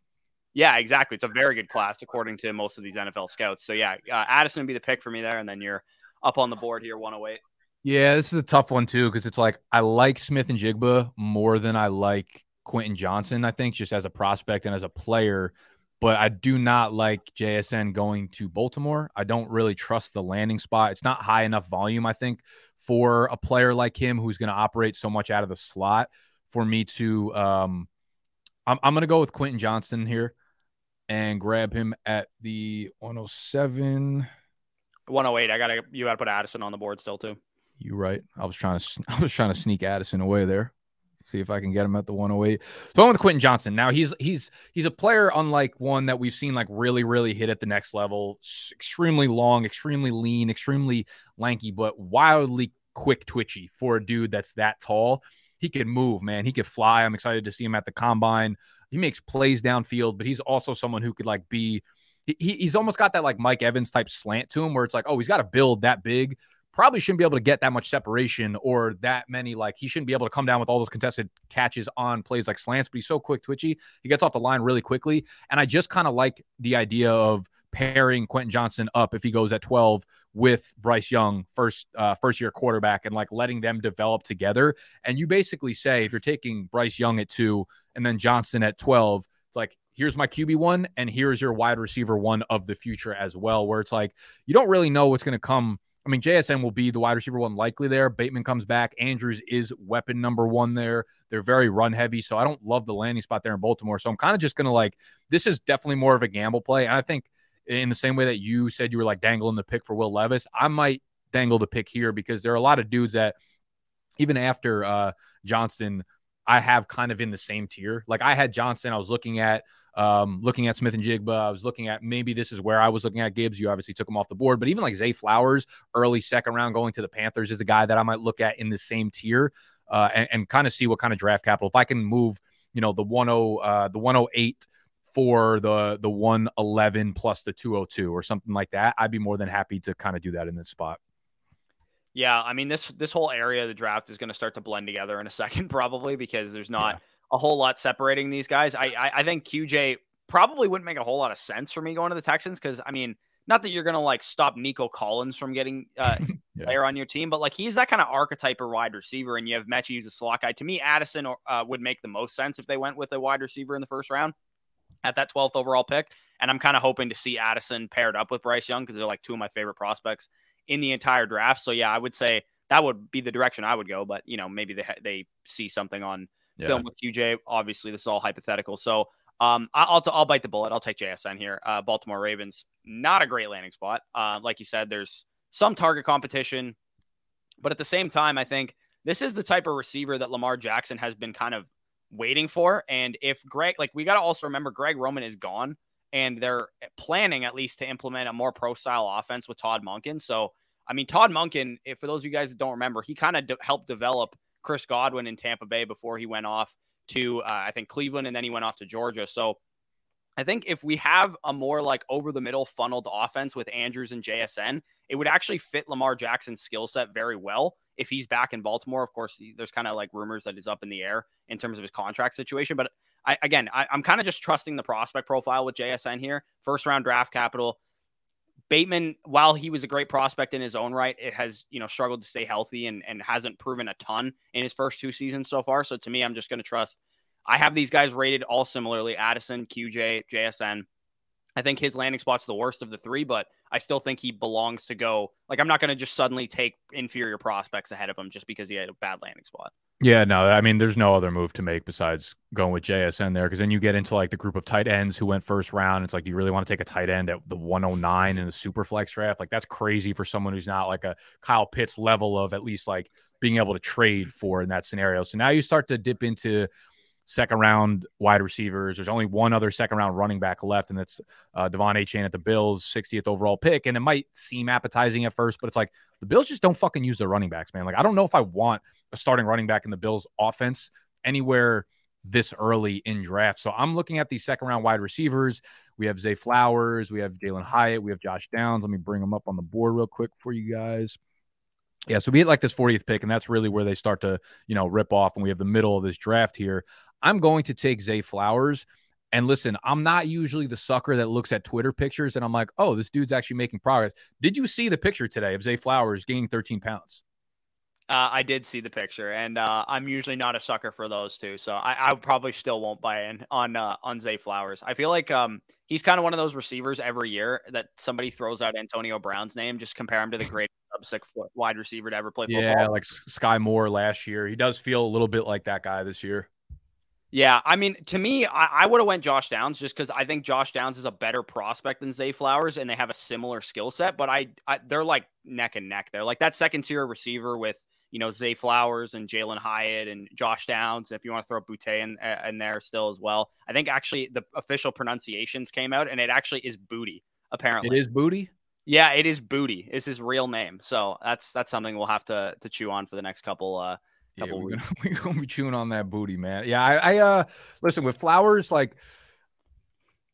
Yeah, exactly. It's a very good class according to most of these NFL scouts. So yeah, uh, Addison would be the pick for me there, and then you're up on the board here, 108. Yeah, this is a tough one too because it's like I like Smith-Njigba more than I like Quentin Johnston. I think just as a prospect and as a player, but I do not like JSN going to Baltimore. I don't really trust the landing spot. It's not high enough volume, I think, for a player like him who's going to operate so much out of the slot for me to. Um, I'm, I'm going to go with Quentin Johnston here and grab him at the 107. 108. I gotta you gotta put Addison on the board still too. You right. I was trying to [LAUGHS] I was trying to sneak Addison away there. See if I can get him at the 108. So I'm with Quentin Johnston. Now he's he's he's a player unlike one that we've seen like really really hit at the next level. Extremely long, extremely lean, extremely lanky, but wildly quick twitchy for a dude that's that tall. He can move, man. He can fly. I'm excited to see him at the combine. He makes plays downfield, but he's also someone who could like be. He, he's almost got that like Mike Evans type slant to him, where it's like, oh, he's got to build that big, probably shouldn't be able to get that much separation or that many like he shouldn't be able to come down with all those contested catches on plays like slants but he's so quick twitchy he gets off the line really quickly and i just kind of like the idea of pairing quentin Johnston up if he goes at 12 with bryce young first uh, first year quarterback and like letting them develop together and you basically say if you're taking bryce young at two and then Johnston at 12 it's like here's my QB one, and here's your wide receiver one of the future as well. Where it's like you don't really know what's going to come I mean, JSN will be the wide receiver one likely there. Bateman comes back. Andrews is weapon number one there. They're very run heavy. So I don't love the landing spot there in Baltimore. So I'm kind of just going to like, this is definitely more of a gamble play. And I think in the same way that you said you were like dangling the pick for Will Levis, I might dangle the pick here because there are a lot of dudes that even after uh, Johnston, I have kind of in the same tier. Like I had Johnston, I was looking at um, looking at Smith-Njigba. I was looking at maybe this is where I was looking at Gibbs. You obviously took him off the board, but even like Zay Flowers, early second round going to the Panthers, is a guy that I might look at in the same tier uh, and, and kind of see what kind of draft capital. If I can move, you know, the 10, uh, the 108 for the the 111 plus the 202 or something like that, I'd be more than happy to kind of do that in this spot. Yeah, I mean this this whole area of the draft is going to start to blend together in a second, [LAUGHS] probably because there's not. Yeah a whole lot separating these guys. I, I, I think QJ probably wouldn't make a whole lot of sense for me going to the Texans because I mean, not that you're gonna like stop Nico Collins from getting uh, [LAUGHS] yeah. player on your team, but like he's that kind of archetype or wide receiver, and you have Metchie who's a slot guy. To me, Addison uh, would make the most sense if they went with a wide receiver in the first round at that 12th overall pick. And I'm kind of hoping to see Addison paired up with Bryce Young because they're like two of my favorite prospects in the entire draft. So yeah, I would say that would be the direction I would go. But you know, maybe they they see something on yeah. film with QJ. Obviously, this is all hypothetical. So um, I'll, I'll bite the bullet. I'll take JSN here. Uh, Baltimore Ravens, not a great landing spot. Uh, like you said, there's some target competition, but at the same time, I think this is the type of receiver that Lamar Jackson has been kind of waiting for. And if Greg, like we got to also remember, Greg Roman is gone, and they're planning at least to implement a more pro style offense with Todd Monken. So, I mean, Todd Monken, if, for those of you guys that don't remember, he kind of de- helped develop Chris Godwin in Tampa Bay before he went off to, uh, I think, Cleveland, and then he went off to Georgia. So I think if we have a more like over the middle funneled offense with Andrews and JSN, it would actually fit Lamar Jackson's skill set very well if he's back in Baltimore. Of course, there's kind of like rumors that he's up in the air in terms of his contract situation. But I, again, I, I'm kind of just trusting the prospect profile with JSN here. First round draft capital. Bateman, while he was a great prospect in his own right, it has you know struggled to stay healthy and and hasn't proven a ton in his first two seasons so far. So to me, I'm just going to trust. I have these guys rated all similarly: Addison, QJ, JSN. I think his landing spot's the worst of the three, but I still think he belongs to go. Like I'm not going to just suddenly take inferior prospects ahead of him just because he had a bad landing spot. Yeah, no, I mean, there's no other move to make besides going with JSN there because then you get into like the group of tight ends who went first round. It's like, you really want to take a tight end at the 109 in the super flex draft? Like, that's crazy for someone who's not like a Kyle Pitts level of at least like being able to trade for in that scenario. So now you start to dip into second round wide receivers. There's only one other second round running back left, and that's uh, De'Von Achane at the Bills, 60th overall pick. And it might seem appetizing at first, but it's like the Bills just don't fucking use their running backs, man. Like, I don't know if I want a starting running back in the Bills offense anywhere this early in draft. So I'm looking at these second round wide receivers. We have Zay Flowers, we have Jalin Hyatt, we have Josh Downs. Let me bring them up on the board real quick for you guys. Yeah, so we hit like this 40th pick, and that's really where they start to, you know, rip off. And we have the middle of this draft here. I'm going to take Zay Flowers. And listen, I'm not usually the sucker that looks at Twitter pictures and I'm like, oh, this dude's actually making progress. Did you see the picture today of Zay Flowers gaining 13 pounds? Uh, I did see the picture, and uh, I'm usually not a sucker for those two, so I, I probably still won't buy in on uh, on Zay Flowers. I feel like um, he's kind of one of those receivers every year that somebody throws out Antonio Brown's name, just compare him to the [LAUGHS] greatest sub six foot wide receiver to ever play football. Yeah, like Sky Moore last year. He does feel a little bit like that guy this year. Yeah, I mean, to me, I, I would have went Josh Downs just because I think Josh Downs is a better prospect than Zay Flowers, and they have a similar skill set. But I, I, they're like neck and neck. They're like that second tier receiver with you know Zay Flowers and Jalin Hyatt and Josh Downs. If you want to throw Boutte in, in there still as well, I think actually the official pronunciations came out, and it actually is Booty. Apparently, it is Booty. Yeah, it is Booty. Is his real name. So that's that's something we'll have to to chew on for the next couple uh couple yeah, we're weeks. Gonna, [LAUGHS] we're gonna be chewing on that booty, man. Yeah, I, I uh listen with Flowers, like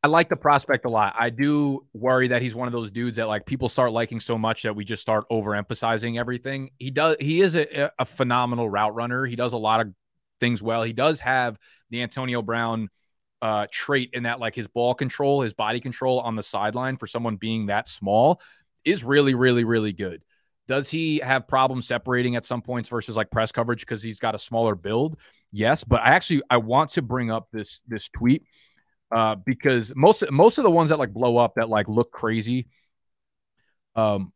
I like the prospect a lot. I do worry that he's one of those dudes that like people start liking so much that we just start overemphasizing everything. He does he is a, a phenomenal route runner. He does a lot of things well. He does have the Antonio Brown uh trait in that like his ball control, his body control on the sideline for someone being that small is really, really, really good. Does he have problems separating at some points versus like press coverage because he's got a smaller build? Yes, but I actually I want to bring up this this tweet uh, because most most of the ones that like blow up that like look crazy, um,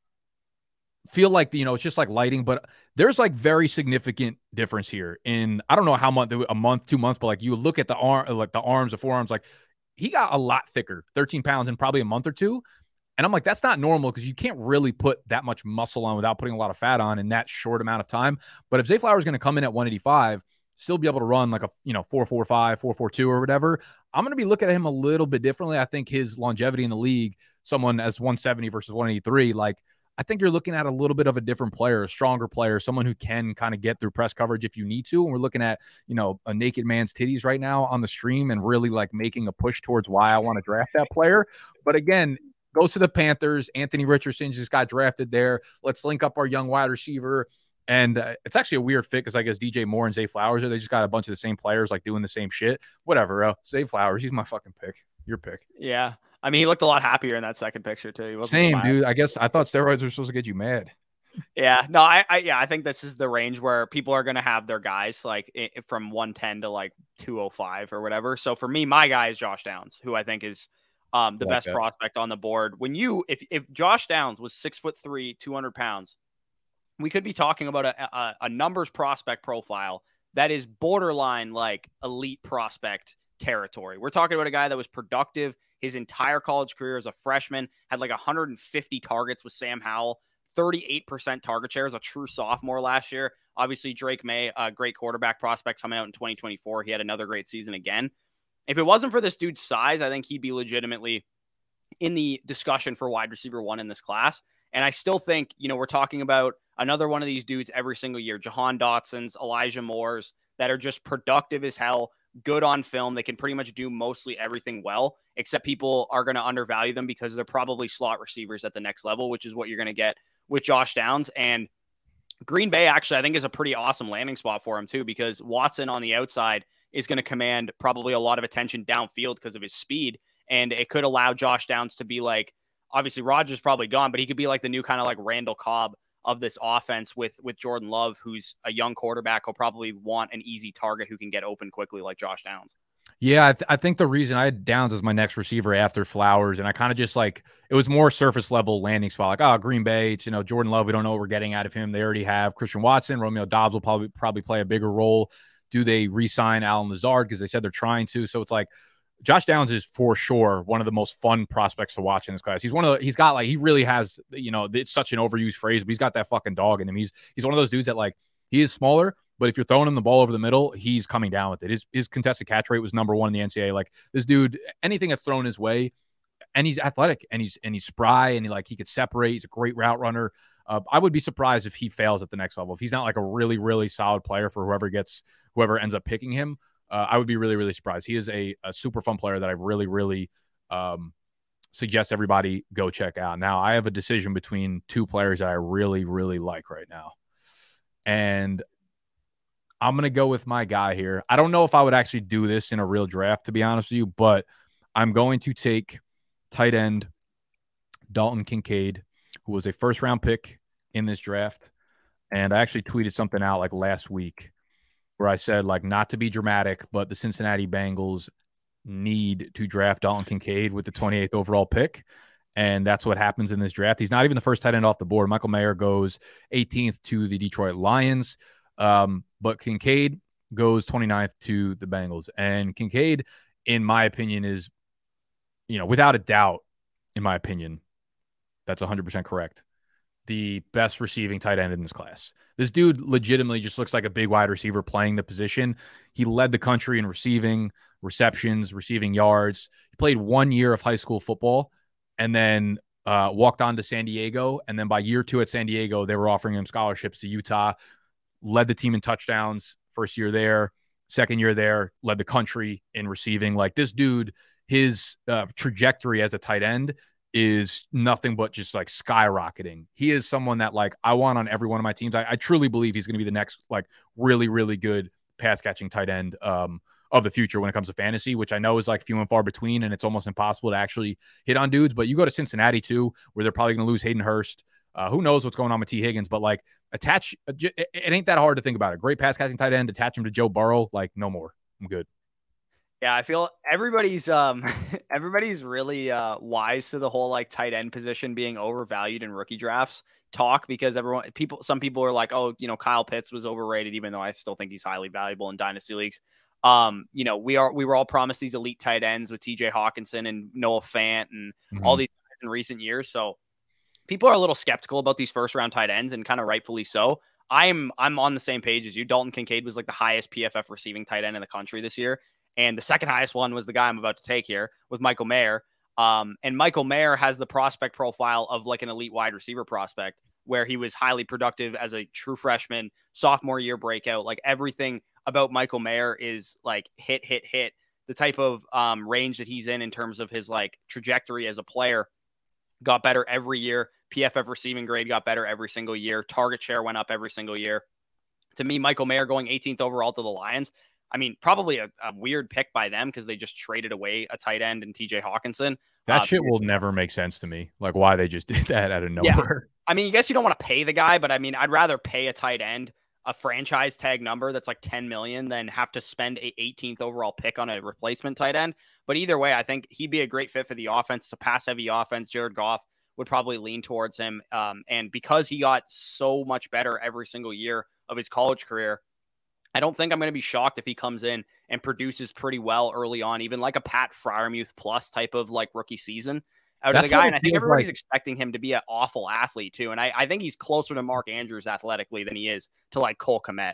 feel like you know it's just like lighting, but there's like very significant difference here in I don't know how much a month, two months, but like you look at the arm, like the arms, the forearms, like he got a lot thicker, 13 pounds in probably a month or two. And I'm like, that's not normal because you can't really put that much muscle on without putting a lot of fat on in that short amount of time. But if Zay Flower is going to come in at 185, still be able to run like a you know 445, 442 or whatever, I'm going to be looking at him a little bit differently. I think his longevity in the league, someone as 170 versus 183, like I think you're looking at a little bit of a different player, a stronger player, someone who can kind of get through press coverage if you need to. And we're looking at, you know, a naked man's titties right now on the stream and really like making a push towards why I want to draft that player. But again, goes to the Panthers. Anthony Richardson just got drafted there. Let's link up our young wide receiver. And uh, it's actually a weird fit because I guess DJ Moore and Zay Flowers are they just got a bunch of the same players like doing the same shit. Whatever, bro. Zay Flowers, he's my fucking pick. Your pick. Yeah. I mean, he looked a lot happier in that second picture too. Same, smiling. dude. I guess I thought steroids were supposed to get you mad. Yeah, no, I, I, yeah, I think this is the range where people are gonna have their guys like it, from 110 to like 205 or whatever. So for me, my guy is Josh Downs, who I think is um, the like best that. prospect on the board. When you, if if Josh Downs was six foot three, two hundred pounds, we could be talking about a, a, a numbers prospect profile that is borderline like elite prospect territory. We're talking about a guy that was productive his entire college career as a freshman, had like 150 targets with Sam Howell, 38% target share as a true sophomore last year. Obviously, Drake Maye, a great quarterback prospect coming out in 2024. He had another great season again. If it wasn't for this dude's size, I think he'd be legitimately in the discussion for wide receiver one in this class. And I still think, you know, we're talking about another one of these dudes every single year Jahan Dotson's, Elijah Moore's that are just productive as hell, good on film. They can pretty much do mostly everything well, except people are going to undervalue them because they're probably slot receivers at the next level, which is what you're going to get with Josh Downs. And Green Bay, actually, I think is a pretty awesome landing spot for him, too, because Watson on the outside is going to command probably a lot of attention downfield because of his speed. And it could allow Josh Downs to be like, obviously Rodgers probably gone, but he could be like the new kind of like Randall Cobb of this offense with with Jordan Love, who's a young quarterback who'll probably want an easy target who can get open quickly like Josh Downs. Yeah, I, th- I, think the reason I had Downs as my next receiver after Flowers, and I kind of just like it was more surface level landing spot. Like, oh, Green Bay, it's, you know, Jordan Love, we don't know what we're getting out of him. They already have Christian Watson, Romeo Doubs will probably probably play a bigger role. Do they re-sign Allen Lazard because they said they're trying to? So it's like Josh Downs is for sure one of the most fun prospects to watch in this class. He's one of the, he's got like he really has you know it's such an overused phrase, but he's got that fucking dog in him. He's he's one of those dudes that like he is smaller, but if you're throwing him the ball over the middle, he's coming down with it. His his contested catch rate was number one in the NCAA. Like this dude, anything that's thrown his way, and he's athletic and he's and he's spry and he like he could separate. He's a great route runner. Uh, I would be surprised if he fails at the next level. If he's not like a really really solid player for whoever gets whoever ends up picking him. Uh, I would be really, really surprised. He is a, a super fun player that I really, really um, suggest everybody go check out. Now, I have a decision between two players that I really, really like right now. And I'm going to go with my guy here. I don't know if I would actually do this in a real draft, to be honest with you, but I'm going to take tight end Dalton Kincaid, who was a first round pick in this draft. And I actually tweeted something out like last week where I said, like, not to be dramatic, but the Cincinnati Bengals need to draft Dalton Kincaid with the 28th overall pick. And that's what happens in this draft. He's not even the first tight end off the board. Michael Mayer goes 18th to the Detroit Lions. Um, but Kincaid goes 29th to the Bengals. And Kincaid, in my opinion, is, you know, without a doubt, in my opinion, that's 100% correct. The best receiving tight end in this class. This dude legitimately just looks like a big wide receiver playing the position. He led the country in receiving, receptions, receiving yards. He played one year of high school football and then uh, walked on to San Diego. And then by year two at San Diego, they were offering him scholarships to Utah. Led the team in touchdowns first year there. Second year there, led the country in receiving. Like this dude, his uh, trajectory as a tight end is nothing but just like skyrocketing. He is someone that like I want on every one of my teams. I, I truly believe he's going to be the next like really really good pass catching tight end. Um, of the future when it comes to fantasy, which I know is like few and far between, and it's almost impossible to actually hit on dudes. But you go to Cincinnati too, where they're probably going to lose Hayden Hurst. Uh, who knows what's going on with Tee Higgins? But like, attach uh, it ain't that hard to think about. A great pass catching tight end, attach him to Joe Burrow. Like, no more. I'm good. Yeah, I feel everybody's um [LAUGHS] everybody's really uh wise to the whole like tight end position being overvalued in rookie drafts talk because everyone people some people are like, oh, you know, Kyle Pitts was overrated, even though I still think he's highly valuable in dynasty leagues. Um, you know, we are we were all promised these elite tight ends with TJ Hockenson and Noah Fant and mm-hmm. all these in recent years. So people are a little skeptical about these first round tight ends and kind of rightfully so. I'm I'm on the same page as you. Dalton Kincaid was like the highest PFF receiving tight end in the country this year. And the second highest one was the guy I'm about to take here with Michael Mayer. Um, and Michael Mayer has the prospect profile of like an elite wide receiver prospect, where he was highly productive as a true freshman, sophomore year breakout. Like everything about Michael Mayer is like hit, hit, hit. The type of um, range that he's in in terms of his like trajectory as a player got better every year. PFF receiving grade got better every single year. Target share went up every single year. To me, Michael Mayer going 18th overall to the Lions. I mean, probably a, a weird pick by them because they just traded away a tight end and TJ Hockenson. That uh, shit will never make sense to me. Like why they just [LAUGHS] did that out of nowhere. Yeah. I mean, I guess you don't want to pay the guy, but I mean, I'd rather pay a tight end a franchise tag number that's like 10 million than have to spend a 18th overall pick on a replacement tight end. But either way, I think he'd be a great fit for the offense. It's a pass heavy offense. Jared Goff would probably lean towards him. Um, and because he got so much better every single year of his college career, I don't think I'm going to be shocked if he comes in and produces pretty well early on, even like a Pat Freiermuth plus type of like rookie season out That's of the guy. And I think everybody's like. expecting him to be an awful athlete too. And I, I think he's closer to Mark Andrews athletically than he is to like Cole Kmet.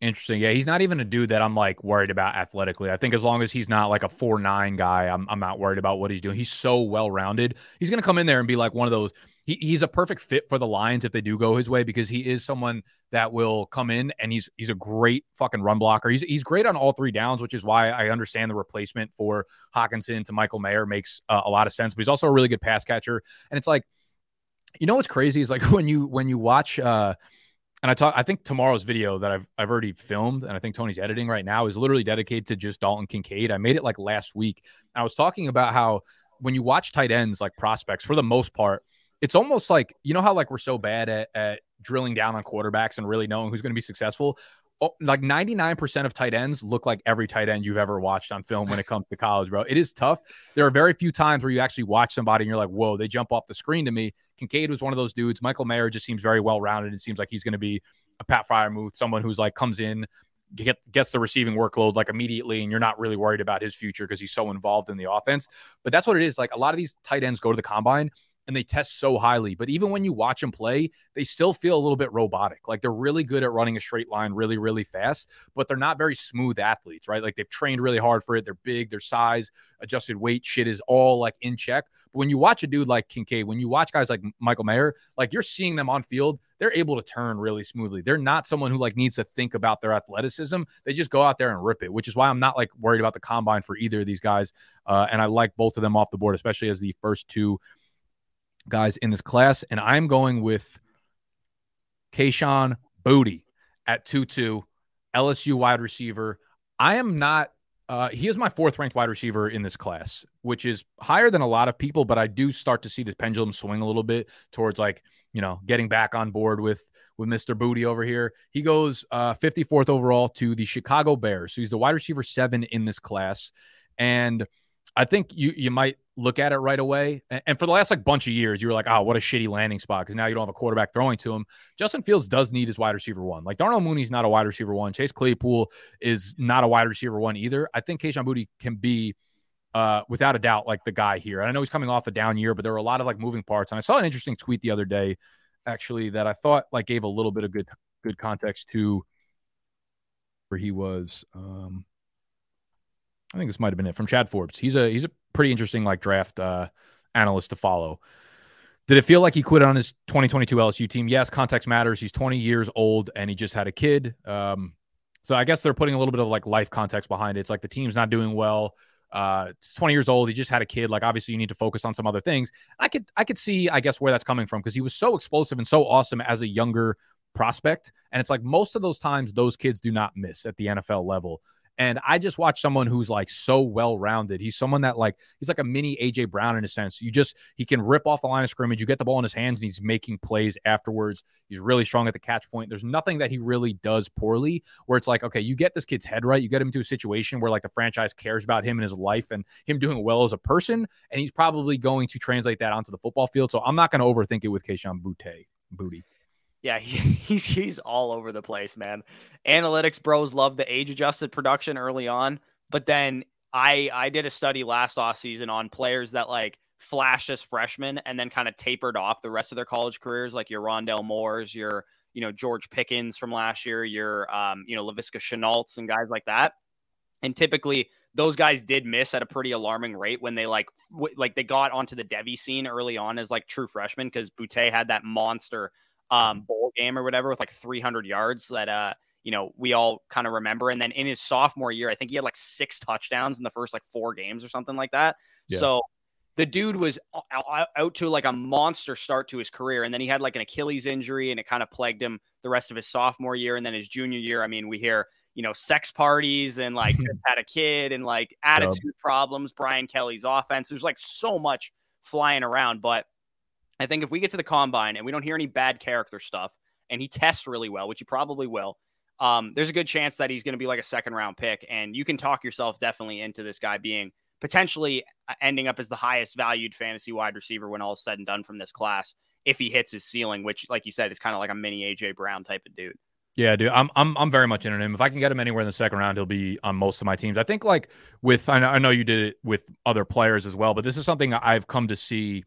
Interesting. Yeah, he's not even a dude that I'm like worried about athletically. I think as long as he's not like a four nine guy, I'm I'm not worried about what he's doing. He's so well rounded. He's gonna come in there and be like one of those. He, he's a perfect fit for the Lions if they do go his way because he is someone that will come in and he's he's a great fucking run blocker. He's he's great on all three downs, which is why I understand the replacement for Hockenson to Michael Mayer makes uh, a lot of sense. But he's also a really good pass catcher, and it's like, you know what's crazy is like [LAUGHS] when you when you watch. uh and I talk. I think tomorrow's video that I've I've already filmed, and I think Tony's editing right now is literally dedicated to just Dalton Kincaid. I made it like last week. I was talking about how when you watch tight ends like prospects, for the most part, it's almost like you know how like we're so bad at, at drilling down on quarterbacks and really knowing who's going to be successful. Oh, like 99% of tight ends look like every tight end you've ever watched on film when it comes to college, bro. It is tough. There are very few times where you actually watch somebody and you're like, whoa, they jump off the screen to me. Kincaid was one of those dudes. Michael Mayer just seems very well rounded and seems like he's going to be a Pat Freiermuth, someone who's like comes in, get, gets the receiving workload like immediately, and you're not really worried about his future because he's so involved in the offense. But that's what it is. Like a lot of these tight ends go to the combine and they test so highly. But even when you watch them play, they still feel a little bit robotic. Like they're really good at running a straight line really, really fast, but they're not very smooth athletes, right? Like they've trained really hard for it. They're big, their size, adjusted weight shit is all like in check. But when you watch a dude like Kincaid, when you watch guys like Michael Mayer, like you're seeing them on field, they're able to turn really smoothly. They're not someone who like needs to think about their athleticism. They just go out there and rip it, which is why I'm not like worried about the combine for either of these guys. Uh, and I like both of them off the board, especially as the first two guys in this class. And I'm going with Kayshon Booty at 2 2, LSU wide receiver. I am not, uh, he is my fourth ranked wide receiver in this class, which is higher than a lot of people, but I do start to see the pendulum swing a little bit towards like, you know, getting back on board with with Mr. Booty over here. He goes uh, 54th overall to the Chicago Bears. So he's the wide receiver seven in this class. And I think you you might look at it right away. And for the last like bunch of years, you were like, oh, what a shitty landing spot because now you don't have a quarterback throwing to him. Justin Fields does need his wide receiver one. Like Darnell Mooney's not a wide receiver one. Chase Claypool is not a wide receiver one either. I think Kayshon Boutte can be uh, without a doubt like the guy here. And I know he's coming off a down year, but there were a lot of like moving parts. And I saw an interesting tweet the other day, actually, that I thought like gave a little bit of good good context to where he was. Um, I think this might have been it from Chad Forbes. He's a he's a pretty interesting like draft uh, analyst to follow. Did it feel like he quit on his 2022 LSU team? Yes, context matters. He's 20 years old and he just had a kid. Um, so I guess they're putting a little bit of like life context behind it. It's like the team's not doing well. Uh, it's 20 years old. He just had a kid. Like obviously you need to focus on some other things. I could I could see I guess where that's coming from because he was so explosive and so awesome as a younger prospect. And it's like most of those times those kids do not miss at the NFL level. And I just watched someone who's like so well rounded. He's someone that like he's like a mini AJ Brown in a sense. You just he can rip off the line of scrimmage. You get the ball in his hands and he's making plays afterwards. He's really strong at the catch point. There's nothing that he really does poorly where it's like, okay, you get this kid's head right. You get him into a situation where like the franchise cares about him and his life and him doing well as a person. And he's probably going to translate that onto the football field. So I'm not going to overthink it with Kayshon Boutte. Booty. Yeah, he, [LAUGHS] he's he's all over the place, man. Analytics bros love the age adjusted production early on, but then I I did a study last off season on players that like flashed as freshmen and then kind of tapered off the rest of their college careers, like your Rondale Moores, your you know George Pickens from last year, your um you know Laviska Shenaults and guys like that. And typically those guys did miss at a pretty alarming rate when they like w- like they got onto the devy scene early on as like true freshmen because Boutte had that monster um, bowl game or whatever with like 300 yards that uh you know we all kind of remember. And then in his sophomore year, I think he had like six touchdowns in the first like four games or something like that. Yeah. So the dude was out to like a monster start to his career and then he had like an achilles injury and it kind of plagued him the rest of his sophomore year and then his junior year i mean we hear you know sex parties and like [LAUGHS] had a kid and like attitude yep. problems brian kelly's offense there's like so much flying around but I think if we get to the combine and we don't hear any bad character stuff and he tests really well, which he probably will, um, there's a good chance that he's going to be like a second round pick. And you can talk yourself definitely into this guy being potentially uh, ending up as the highest valued fantasy wide receiver when all is said and done from this class if he hits his ceiling, which, like you said, is kind of like a mini AJ Brown type of dude. Yeah, dude, I'm I'm I'm very much into him. If I can get him anywhere in the second round, he'll be on most of my teams. I think like with I know you did it with other players as well, but this is something I've come to see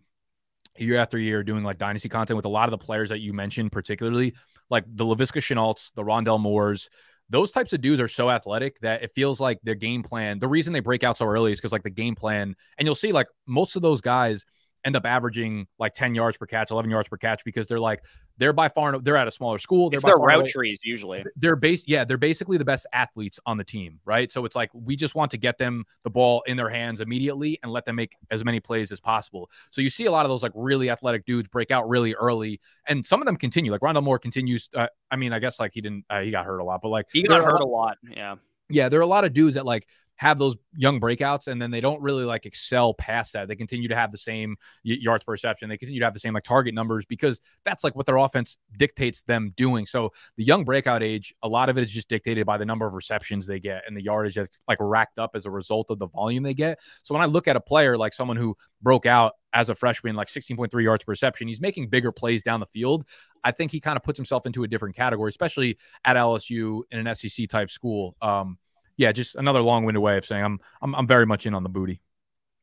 year after year doing like dynasty content with a lot of the players that you mentioned, particularly like the Laviska Shenaults, the Rondale Moores. Those types of dudes are so athletic that it feels like their game plan. The reason they break out so early is because like the game plan, and you'll see like most of those guys end up averaging like 10 yards per catch, 11 yards per catch because they're like they're by far they're at a smaller school. They're it's their route trees usually. They're base yeah, they're basically the best athletes on the team, right? So it's like we just want to get them the ball in their hands immediately and let them make as many plays as possible. So you see a lot of those like really athletic dudes break out really early, and some of them continue. Like Rondale Moore continues. Uh, I mean, I guess like he didn't uh, he got hurt a lot, but like he got hurt a lot. Yeah. Yeah, there are a lot of dudes that like have those young breakouts and then they don't really like excel past that. They continue to have the same yards per reception. They continue to have the same like target numbers because that's like what their offense dictates them doing. So the young breakout age, a lot of it is just dictated by the number of receptions they get and the yardage that's like racked up as a result of the volume they get. So when I look at a player like someone who broke out as a freshman, like 16.3 yards per reception, he's making bigger plays down the field. I think he kind of puts himself into a different category, especially at LSU in an SEC type school. Um, yeah, just another long-winded way of saying I'm I'm I'm very much in on the booty.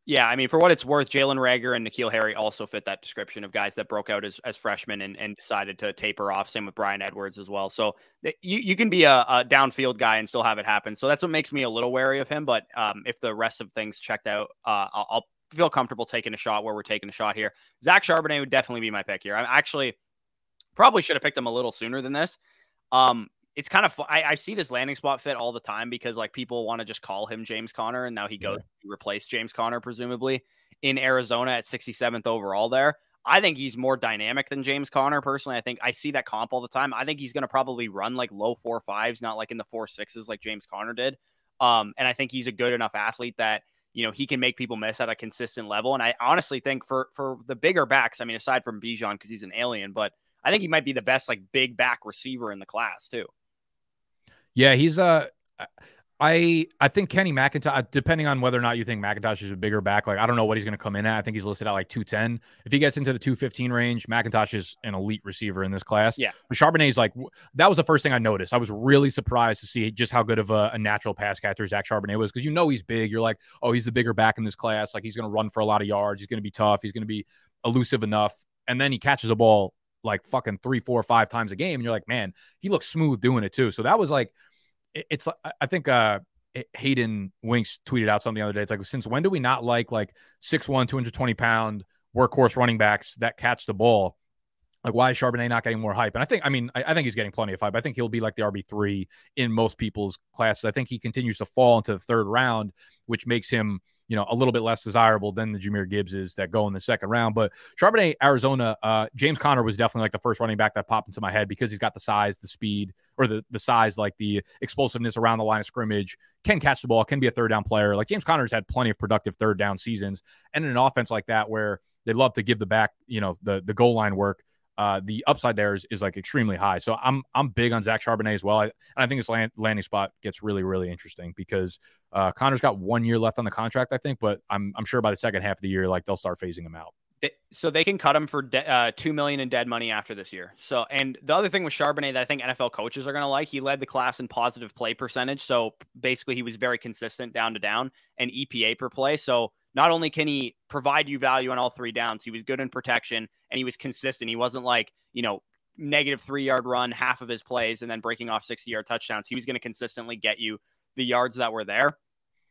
Yeah, I mean, for what it's worth, Jalen Reagor and N'Keal Harry also fit that description of guys that broke out as, as freshmen and, and decided to taper off. Same with Bryan Edwards as well. So you, you can be a, a downfield guy and still have it happen. So that's what makes me a little wary of him. But um, if the rest of things checked out, uh, I'll, I'll, feel comfortable taking a shot where we're taking a shot here. Zach Charbonnet would definitely be my pick here. I actually probably should have picked him a little sooner than this. Um, it's kind of I, I, see this landing spot fit all the time because like people want to just call him James Conner and now he goes yeah. to replace James Conner presumably in Arizona at 67th overall there. I think he's more dynamic than James Conner personally. I think I see that comp all the time. I think he's going to probably run like low four fives, not like in the four sixes like James Conner did. Um, and I think he's a good enough athlete that you know he can make people miss at a consistent level. And I honestly think for for the bigger backs, I mean, aside from Bijan because he's an alien, but I think he might be the best like big back receiver in the class too. Yeah, he's uh I I think Kenny McIntosh, depending on whether or not you think McIntosh is a bigger back, like I don't know what he's going to come in at. I think he's listed at like 210. If he gets into the 215 range, McIntosh is an elite receiver in this class. Yeah. But Charbonnet is like, that was the first thing I noticed. I was really surprised to see just how good of a, a natural pass catcher Zach Charbonnet was because you know he's big. You're like, oh, he's the bigger back in this class. Like he's going to run for a lot of yards. He's going to be tough. He's going to be elusive enough. And then he catches a ball like fucking three, four, five times a game. And you're like, man, he looks smooth doing it too. So that was like, it's I think uh Hayden Winks tweeted out something the other day. It's like since when do we not like like 6'1, 220 pound workhorse running backs that catch the ball? Like why is Charbonnet not getting more hype? And I think I mean I, I think he's getting plenty of hype. I think he'll be like the RB three in most people's classes. I think he continues to fall into the third round, which makes him you know, a little bit less desirable than the Jahmyr Gibbses that go in the second round. But Charbonnet, Arizona, uh, James Conner was definitely like the first running back that popped into my head because he's got the size, the speed, or the the size, like the explosiveness around the line of scrimmage, can catch the ball, can be a third down player. Like James Conner's had plenty of productive third down seasons, and in an offense like that where they love to give the back, you know, the the goal line work uh, the upside there is, is like extremely high. So I'm I'm big on Zach Charbonnet as well. I, I think this land, landing spot gets really really interesting because uh, Conner's got one year left on the contract, I think, but I'm I'm sure by the second half of the year, like they'll start phasing him out. So they can cut him for de- uh, two million in dead money after this year. So, and the other thing with Charbonnet that I think NFL coaches are going to like, he led the class in positive play percentage. So basically, he was very consistent down to down and EPA per play. So not only can he provide you value on all three downs, he was good in protection and he was consistent. He wasn't like, you know, negative three yard run half of his plays and then breaking off 60 yard touchdowns. He was going to consistently get you the yards that were there.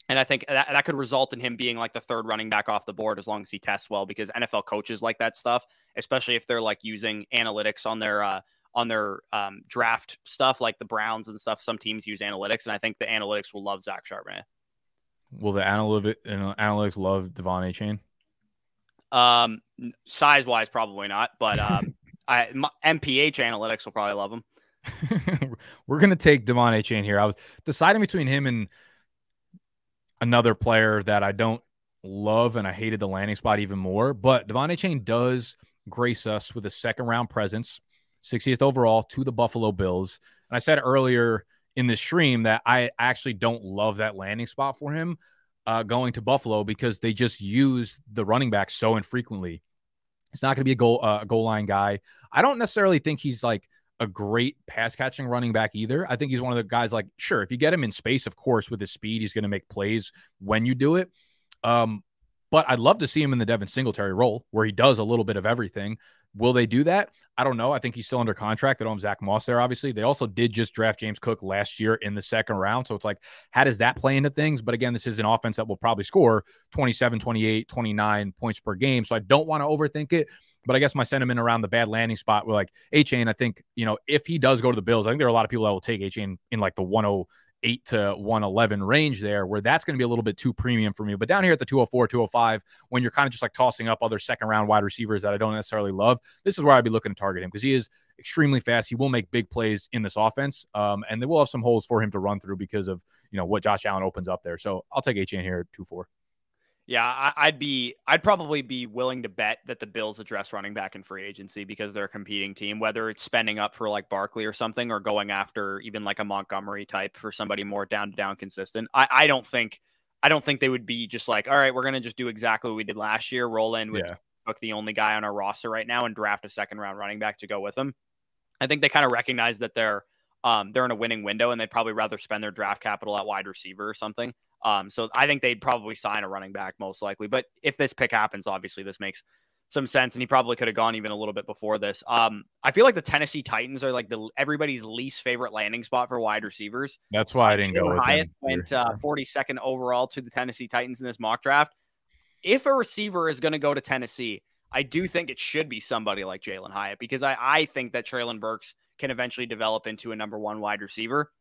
And I think that, that could result in him being like the third running back off the board as long as he tests well, because NFL coaches like that stuff, especially if they're like using analytics on their uh, on their um, draft stuff, like the Browns and stuff. Some teams use analytics, and I think the analytics will love Zach Charbonnet. Will the analytics love De'Von Achane? Um, size wise, probably not, but um, [LAUGHS] I, my, MPH analytics will probably love him. [LAUGHS] We're gonna take De'Von Achane here. I was deciding between him and another player that I don't love, and I hated the landing spot even more. But De'Von Achane does grace us with a second round presence, 60th overall to the Buffalo Bills. And I said earlier in the stream that I actually don't love that landing spot for him uh, going to Buffalo because they just use the running back so infrequently. It's not going to be a goal uh, goal line guy. I don't necessarily think he's like a great pass catching running back either. I think he's one of the guys like sure if you get him in space, of course, with his speed, he's going to make plays when you do it. Um, but I'd love to see him in the Devin Singletary role where he does a little bit of everything. Will they do that? I don't know. I think he's still under contract. They don't have Zack Moss there, obviously. They also did just draft James Cook last year in the second round. So it's like, how does that play into things? But again, this is an offense that will probably score 27, 28, 29 points per game. So I don't want to overthink it. But I guess my sentiment around the bad landing spot were like Achane, I think, you know, if he does go to the Bills, I think there are a lot of people that will take Achane in like the 10 8 to 111 range there, where that's going to be a little bit too premium for me. But down here at the 204, 205, when you're kind of just like tossing up other second round wide receivers that I don't necessarily love, this is where I'd be looking to target him because he is extremely fast. He will make big plays in this offense. Um, and they will have some holes for him to run through because of, you know, what Josh Allen opens up there. So I'll take Achane here at 2 4. Yeah, I'd be, I'd probably be willing to bet that the Bills address running back in free agency because they're a competing team, whether it's spending up for like Barkley or something, or going after even like a Montgomery type for somebody more down to down consistent. I, I don't think, I don't think they would be just like, all right, we're gonna just do exactly what we did last year, roll in with yeah. the only guy on our roster right now, and draft a second round running back to go with them. I think they kind of recognize that they're, um, they're in a winning window, and they'd probably rather spend their draft capital at wide receiver or something Um, so I think they'd probably sign a running back most likely. But if this pick happens, obviously this makes some sense, and he probably could have gone even a little bit before this. Um, I feel like the Tennessee Titans are like the everybody's least favorite landing spot for wide receivers. That's why I didn't Jalin go with Hyatt went uh, 42nd overall to the Tennessee Titans in this mock draft. If a receiver is going to go to Tennessee, I do think it should be somebody like Jalin Hyatt because I, I think that Treylon Burks can eventually develop into a number one wide receiver.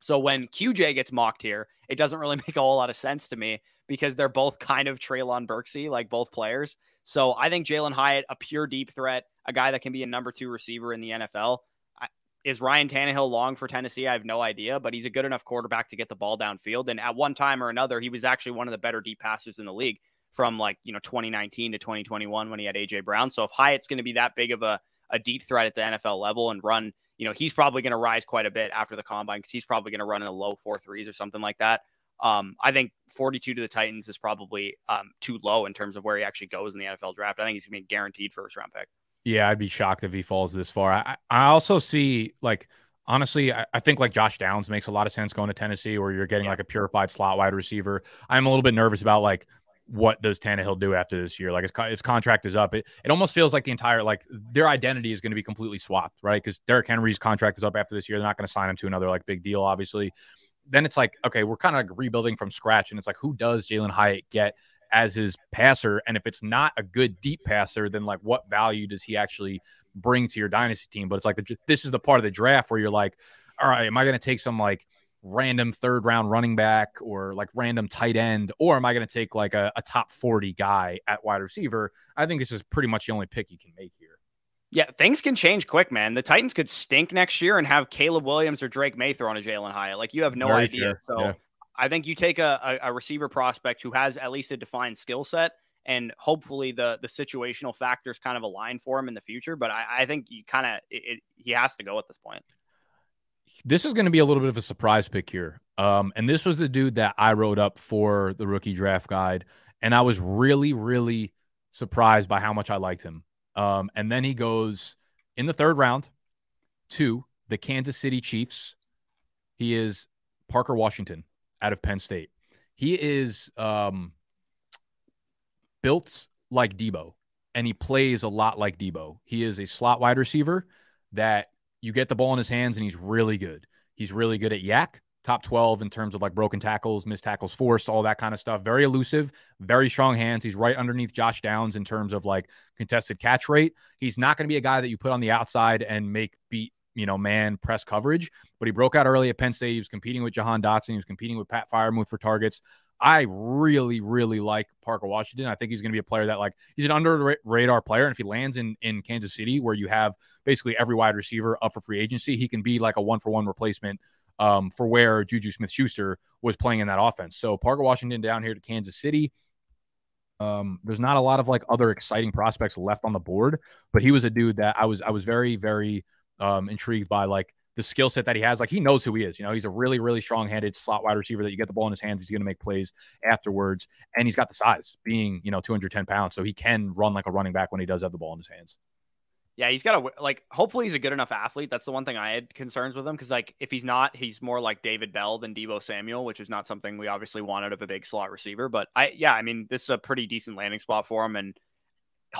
So when QJ gets mocked here, it doesn't really [LAUGHS] make a whole lot of sense to me because they're both kind of Treylon Burksy, like both players. So I think Jalin Hyatt, a pure deep threat, a guy that can be a number two receiver in the NFL. Is Ryan Tannehill long for Tennessee? I have no idea, but he's a good enough quarterback to get the ball downfield. And at one time or another, he was actually one of the better deep passers in the league from like, you know, 2019 to 2021 when he had AJ Brown. So if Hyatt's going to be that big of a, a deep threat at the NFL level and run, you know, he's probably going to rise quite a bit after the combine because he's probably going to run in the low four threes or something like that. Um, I think 42 to the Titans is probably um, too low in terms of where he actually goes in the NFL draft. I think he's going to be a guaranteed first round pick. Yeah, I'd be shocked if he falls this far. I, I also see like honestly, I, I, think like Josh Downs makes a lot of sense going to Tennessee, where you're getting yeah. like a purified slot wide receiver. I'm a little bit nervous about like what does Tannehill do after this year? Like his, his contract is up. It, it almost feels like the entire like their identity is going to be completely swapped, right? Because Derrick Henry's contract is up after this year. They're not going to sign him to another like big deal, obviously. Then it's like okay, we're kind of like rebuilding from scratch, and it's like who does Jalin Hyatt get as his passer? And if it's not a good deep passer, then like what value does he actually bring to your dynasty team? But it's like the, this is the part of the draft where you're like, all right, am I going to take some like random third round running back or like random tight end, or am I going to take like a, a, top 40 guy at wide receiver? I think this is pretty much the only pick you can make here. Yeah, things can change quick, man. The Titans could stink next year and have Caleb Williams or Drake Maye throw on a Jalin Hyatt. Like you have no Very idea. Fair. So yeah. I think you take a, a, a receiver prospect who has at least a defined skill set and hopefully the the situational factors kind of align for him in the future. But I, I think you kind of he has to go at this point this is going to be a little bit of a surprise pick here. Um, and this was the dude that I wrote up for the rookie draft guide, and I was really, really surprised by how much I liked him. Um, and then he goes in the third round to the Kansas City Chiefs. He is Parker Washington out of Penn State. He is um, built like Deebo, and he plays a lot like Deebo. He is a slot wide receiver that you get the ball in his hands and he's really good. He's really good at YAC, top 12 in terms of like broken tackles, missed tackles forced, all that kind of stuff. Very elusive, very strong hands. He's right underneath Josh Downs in terms of like contested catch rate. He's not going to be a guy that you put on the outside and make beat, you know, man press coverage, but he broke out early at Penn State. He was competing with Jahan Dotson. He was competing with Pat Freiermuth for targets. I really, really like Parker Washington. I think he's going to be a player that like he's an under radar player. And if he lands in in Kansas City, where you have basically every wide receiver up for free agency, he can be like a one for one replacement um, for where Juju Smith Schuster was playing in that offense. So Parker Washington down here to Kansas City. Um, there's not a lot of like other exciting prospects left on the board, but he was a dude that I was I was very very um, intrigued by. Like the skill set that he has. Like he knows who he is. You know, he's a really, really strong handed slot wide receiver that you get the ball in his hands. He's going to make plays afterwards. And he's got the size being, you know, 210 pounds. So he can run like a running back when he does have the ball in his hands. Yeah, he's got a like. Hopefully, he's a good enough athlete. That's the one thing I had concerns with him because, like, if he's not, he's more like David Bell than Deebo Samuel, which is not something we obviously wanted of a big slot receiver. But I, yeah, I mean, this is a pretty decent landing spot for him, and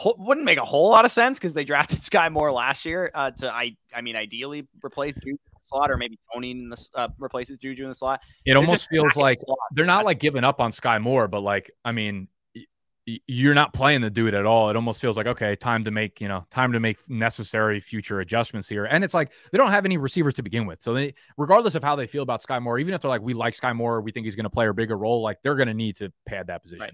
wouldn't make a whole lot of sense because they drafted [LAUGHS] Sky Moore last year uh, to I I mean ideally replace Juju in the slot or maybe Tony in the, uh, replaces Juju in the slot. It they're almost feels like they're not like giving up on Sky Moore, but like I mean you're not playing the dude at all. It almost feels like okay, time to make you know time to make necessary future adjustments here. And it's like they don't have any receivers to begin with, so they regardless of how they feel about Sky Moore, even if they're like we like Sky Moore, we think he's going to play a bigger role, like they're going to need to pad that position. Right.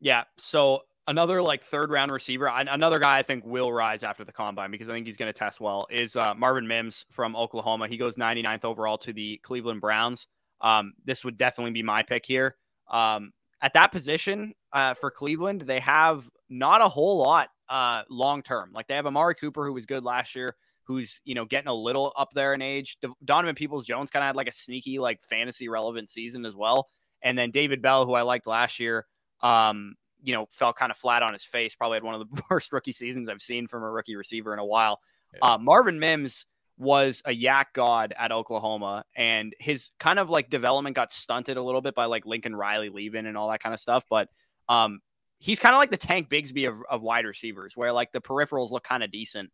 Yeah. So another like third round receiver, another guy I think will rise after the combine because I think he's going to test well is uh, Marvin Mims from Oklahoma. He goes 99th overall to the Cleveland Browns. Um, this would definitely be my pick here. Um, at that position uh, for Cleveland, they have not a whole lot uh, long term. Like they have Amari Cooper, who was good last year, who's you know getting a little up there in age. Donovan Peoples Jones kind of had like a sneaky like fantasy relevant season as well, and then David Bell, who I liked last year. Um, you know, fell kind of flat on his face. Probably had one of the [LAUGHS] worst rookie seasons I've seen from a rookie receiver in a while. Yeah. Uh, Marvin Mims was a YAC god at Oklahoma, and his kind of like development got stunted a little bit by like Lincoln Riley leaving and all that kind of stuff. But um, he's kind of like the Tank Bigsby of, of wide receivers, where like the peripherals look kind of decent.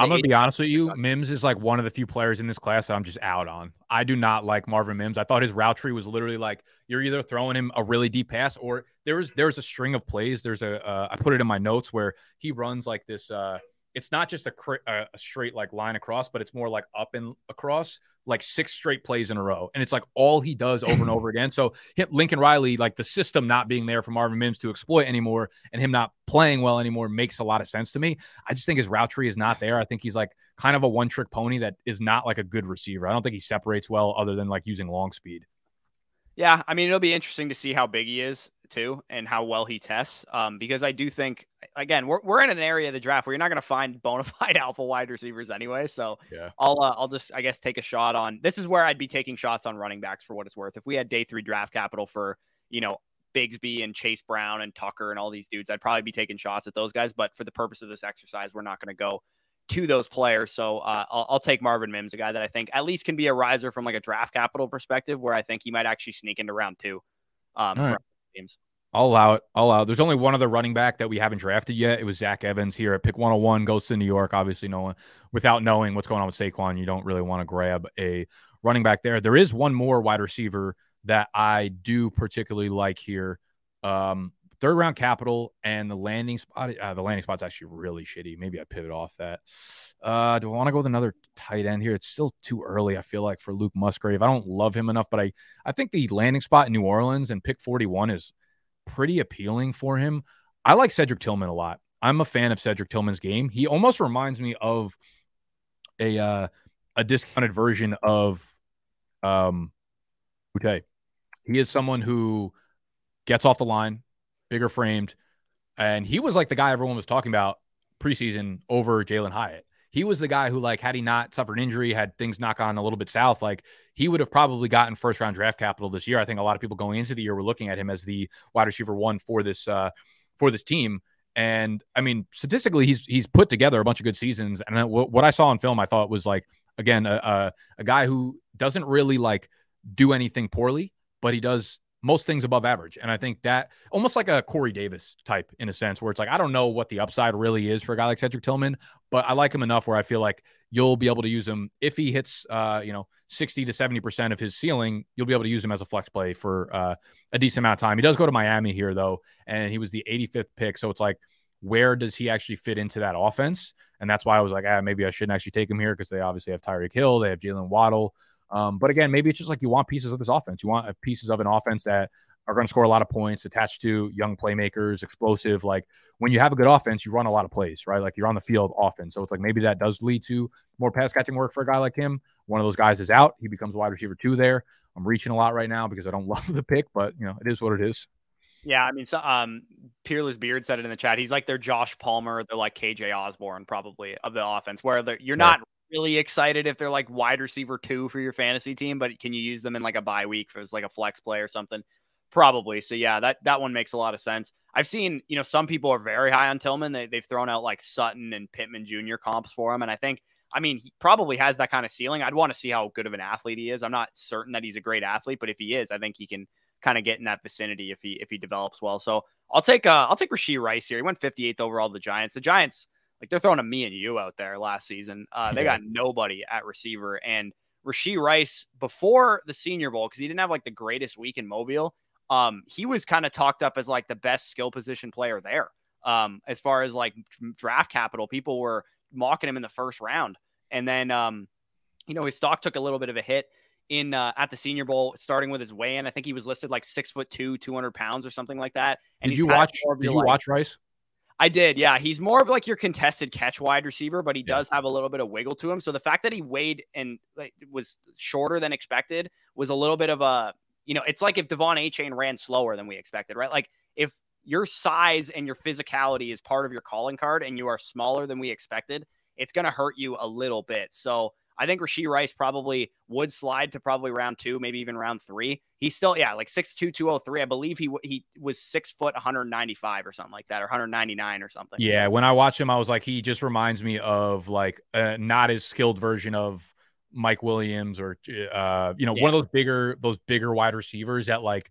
I'm gonna be honest with you. Mims is like one of the few players in this class that I'm just out on. I do not like Marvin Mims. I thought his route tree was literally like you're either throwing him a really deep pass or there's there's a string of plays. There's a uh, I put it in my notes where he runs like this. Uh, it's not just a, a straight like line across, but it's more like up and across, like six straight plays in a row, and it's like all he does over and [LAUGHS] over again. So Lincoln Riley, like the system not being there for Marvin Mims to exploit anymore, and him not playing well anymore makes a lot of sense to me. I just think his route tree is not there. I think he's like kind of a one trick pony that is not like a good receiver. I don't think he separates well other than like using long speed. Yeah, I mean it'll be interesting to see how big he is too and how well he tests. Um, because I do think again we're, we're in an area of the draft where you're not going to find [LAUGHS] bona fide alpha wide receivers anyway. So yeah, I'll uh, I'll just I guess take a shot on this is where I'd be taking shots on running backs for what it's worth. If we had day three draft capital for you know Bigsby and Chase Brown and Tucker and all these dudes, I'd probably be taking shots at those guys. But for the purpose of this exercise, we're not going to go to those players. So uh, I'll, I'll, take Marvin Mims, a guy that I think at least can be a riser from like a draft capital perspective, where I think he might actually sneak into round two. Um, right. Teams. I'll it. There's only one other running back that we haven't drafted yet. It was Zach Evans here at pick 101, goes to New York. Obviously, no one without knowing what's going on with Saquon, you don't really want to grab a running back there. There is one more wide receiver that I do particularly like here. Um, third round capital and the landing spot. Uh, the landing spot's actually really shitty. Maybe I pivot off that. Uh, do I want to go with another tight end here? It's still too early. I feel like for Luke Musgrave, I don't love him enough, but I I think the landing spot in New Orleans and pick 41 is pretty appealing for him. I like Cedric Tillman a lot. I'm a fan of Cedric Tillman's game. He almost reminds me of a uh, a discounted version of um okay. He is someone who gets off the line, bigger framed, and he was like the guy everyone was talking about preseason over Jalin Hyatt he was the guy who, like, had he not suffered an injury, had things knock on a little bit south, like he would have probably gotten first round draft capital this year. I think a lot of people going into the year were looking at him as the wide receiver one for this uh, for this team. And I mean, statistically, he's he's put together a bunch of good seasons. And what I saw in film, I thought was like again a, a, a guy who doesn't really like do anything poorly, but he does most things above average. And I think that almost like a Corey Davis type in a sense, where it's like, I don't know what the upside really is for a guy like Cedric Tillman, but I like him enough where I feel like you'll be able to use him if he hits, uh, you know, 60 to 70% of his ceiling, you'll be able to use him as a flex play for uh, a decent amount of time. He does go to Miami here, though, and he was the 85th pick. So it's like, where does he actually fit into that offense? And that's why I was like, ah, maybe I shouldn't actually take him here because they obviously have Tyreek Hill, they have Jaylen Waddle. Um, but again, maybe it's just like you want pieces of this offense. You want uh, pieces of an offense that are going to score a lot of points, attached to young playmakers, explosive. Like when you have a good offense, you run a lot of plays, right? Like you're on the field often. So it's like maybe that does lead to more pass catching work for a guy like him. One of those guys is out. He becomes wide receiver two there. I'm reaching a lot right now because I don't [LAUGHS] love the pick, but you know, it is what it is. Yeah, I mean, so, um, Peerless Beard said it in the chat. He's like their Josh Palmer, they're like KJ Osborn, probably of the offense, where you're not really excited if they're like wide receiver two for your fantasy team, but can you use them in like a bye week for like a flex play or something? Probably. So yeah, that that one makes a lot of sense. I've seen, you know, some people are very high on Tillman. They, they've thrown out like Sutton and Pittman Jr. comps for him, and I think, I mean, he probably has that kind of ceiling. I'd want to see how good of an athlete he is. I'm not certain that he's a great athlete, but if he is, I think he can kind of get in that vicinity if he if he develops well. So I'll take uh I'll take Rashee Rice here. He went 58th overall. The Giants. The Giants like they're throwing a me and you out there last season. Uh, they yeah. got nobody at receiver. And Rashee Rice, before the Senior Bowl, because he didn't have like the greatest week in Mobile, um, he was kind of talked up as like the best skill position player there. Um, as far as like draft capital, people were mocking him in the first round. And then, um, you know, his stock took a little bit of a hit in uh, at the Senior Bowl, starting with his weigh-in. I think he was listed like six foot two, two hundred pounds or something like that. And did you watch? Did you like, watch Rice? I did, yeah. He's more of like your contested catch wide receiver, but he yeah. does have a little bit of wiggle to him. So the fact that he weighed and like, was shorter than expected was a little bit of a, you know, it's like if De'Von Achane ran slower than we expected, right? Like if your size and your physicality is part of your calling card and you are smaller than we expected, it's going to hurt you a little bit. So I think Rashee Rice probably would slide to probably round two, maybe even round three. He's still, yeah, like 6'2, 203. I believe he he was six foot 195 or something like that, or 199 or something. Yeah, when I watch him, I was like, he just reminds me of like a not as skilled version of Mike Williams or uh, you know, yeah. one of those bigger those bigger wide receivers that like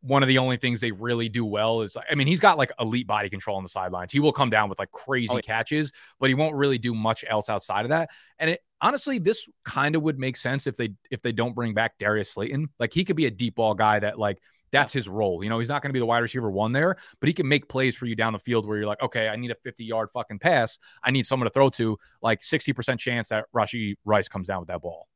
one of the only things they really do well is I mean, he's got like elite body control on the sidelines. He will come down with like oh, crazy oh, yeah. catches, but he won't really do much else outside of that. And it honestly, this kind of would make sense if they if they don't bring back Darius Slayton. Like he could be a deep ball guy that like that's his role. You know, he's not going to be the wide receiver one there, but he can make plays for you down the field where you're like, okay, I need a 50 yard fucking pass. I need someone to throw to. Like 60% chance that Rashee Rice comes down with that ball.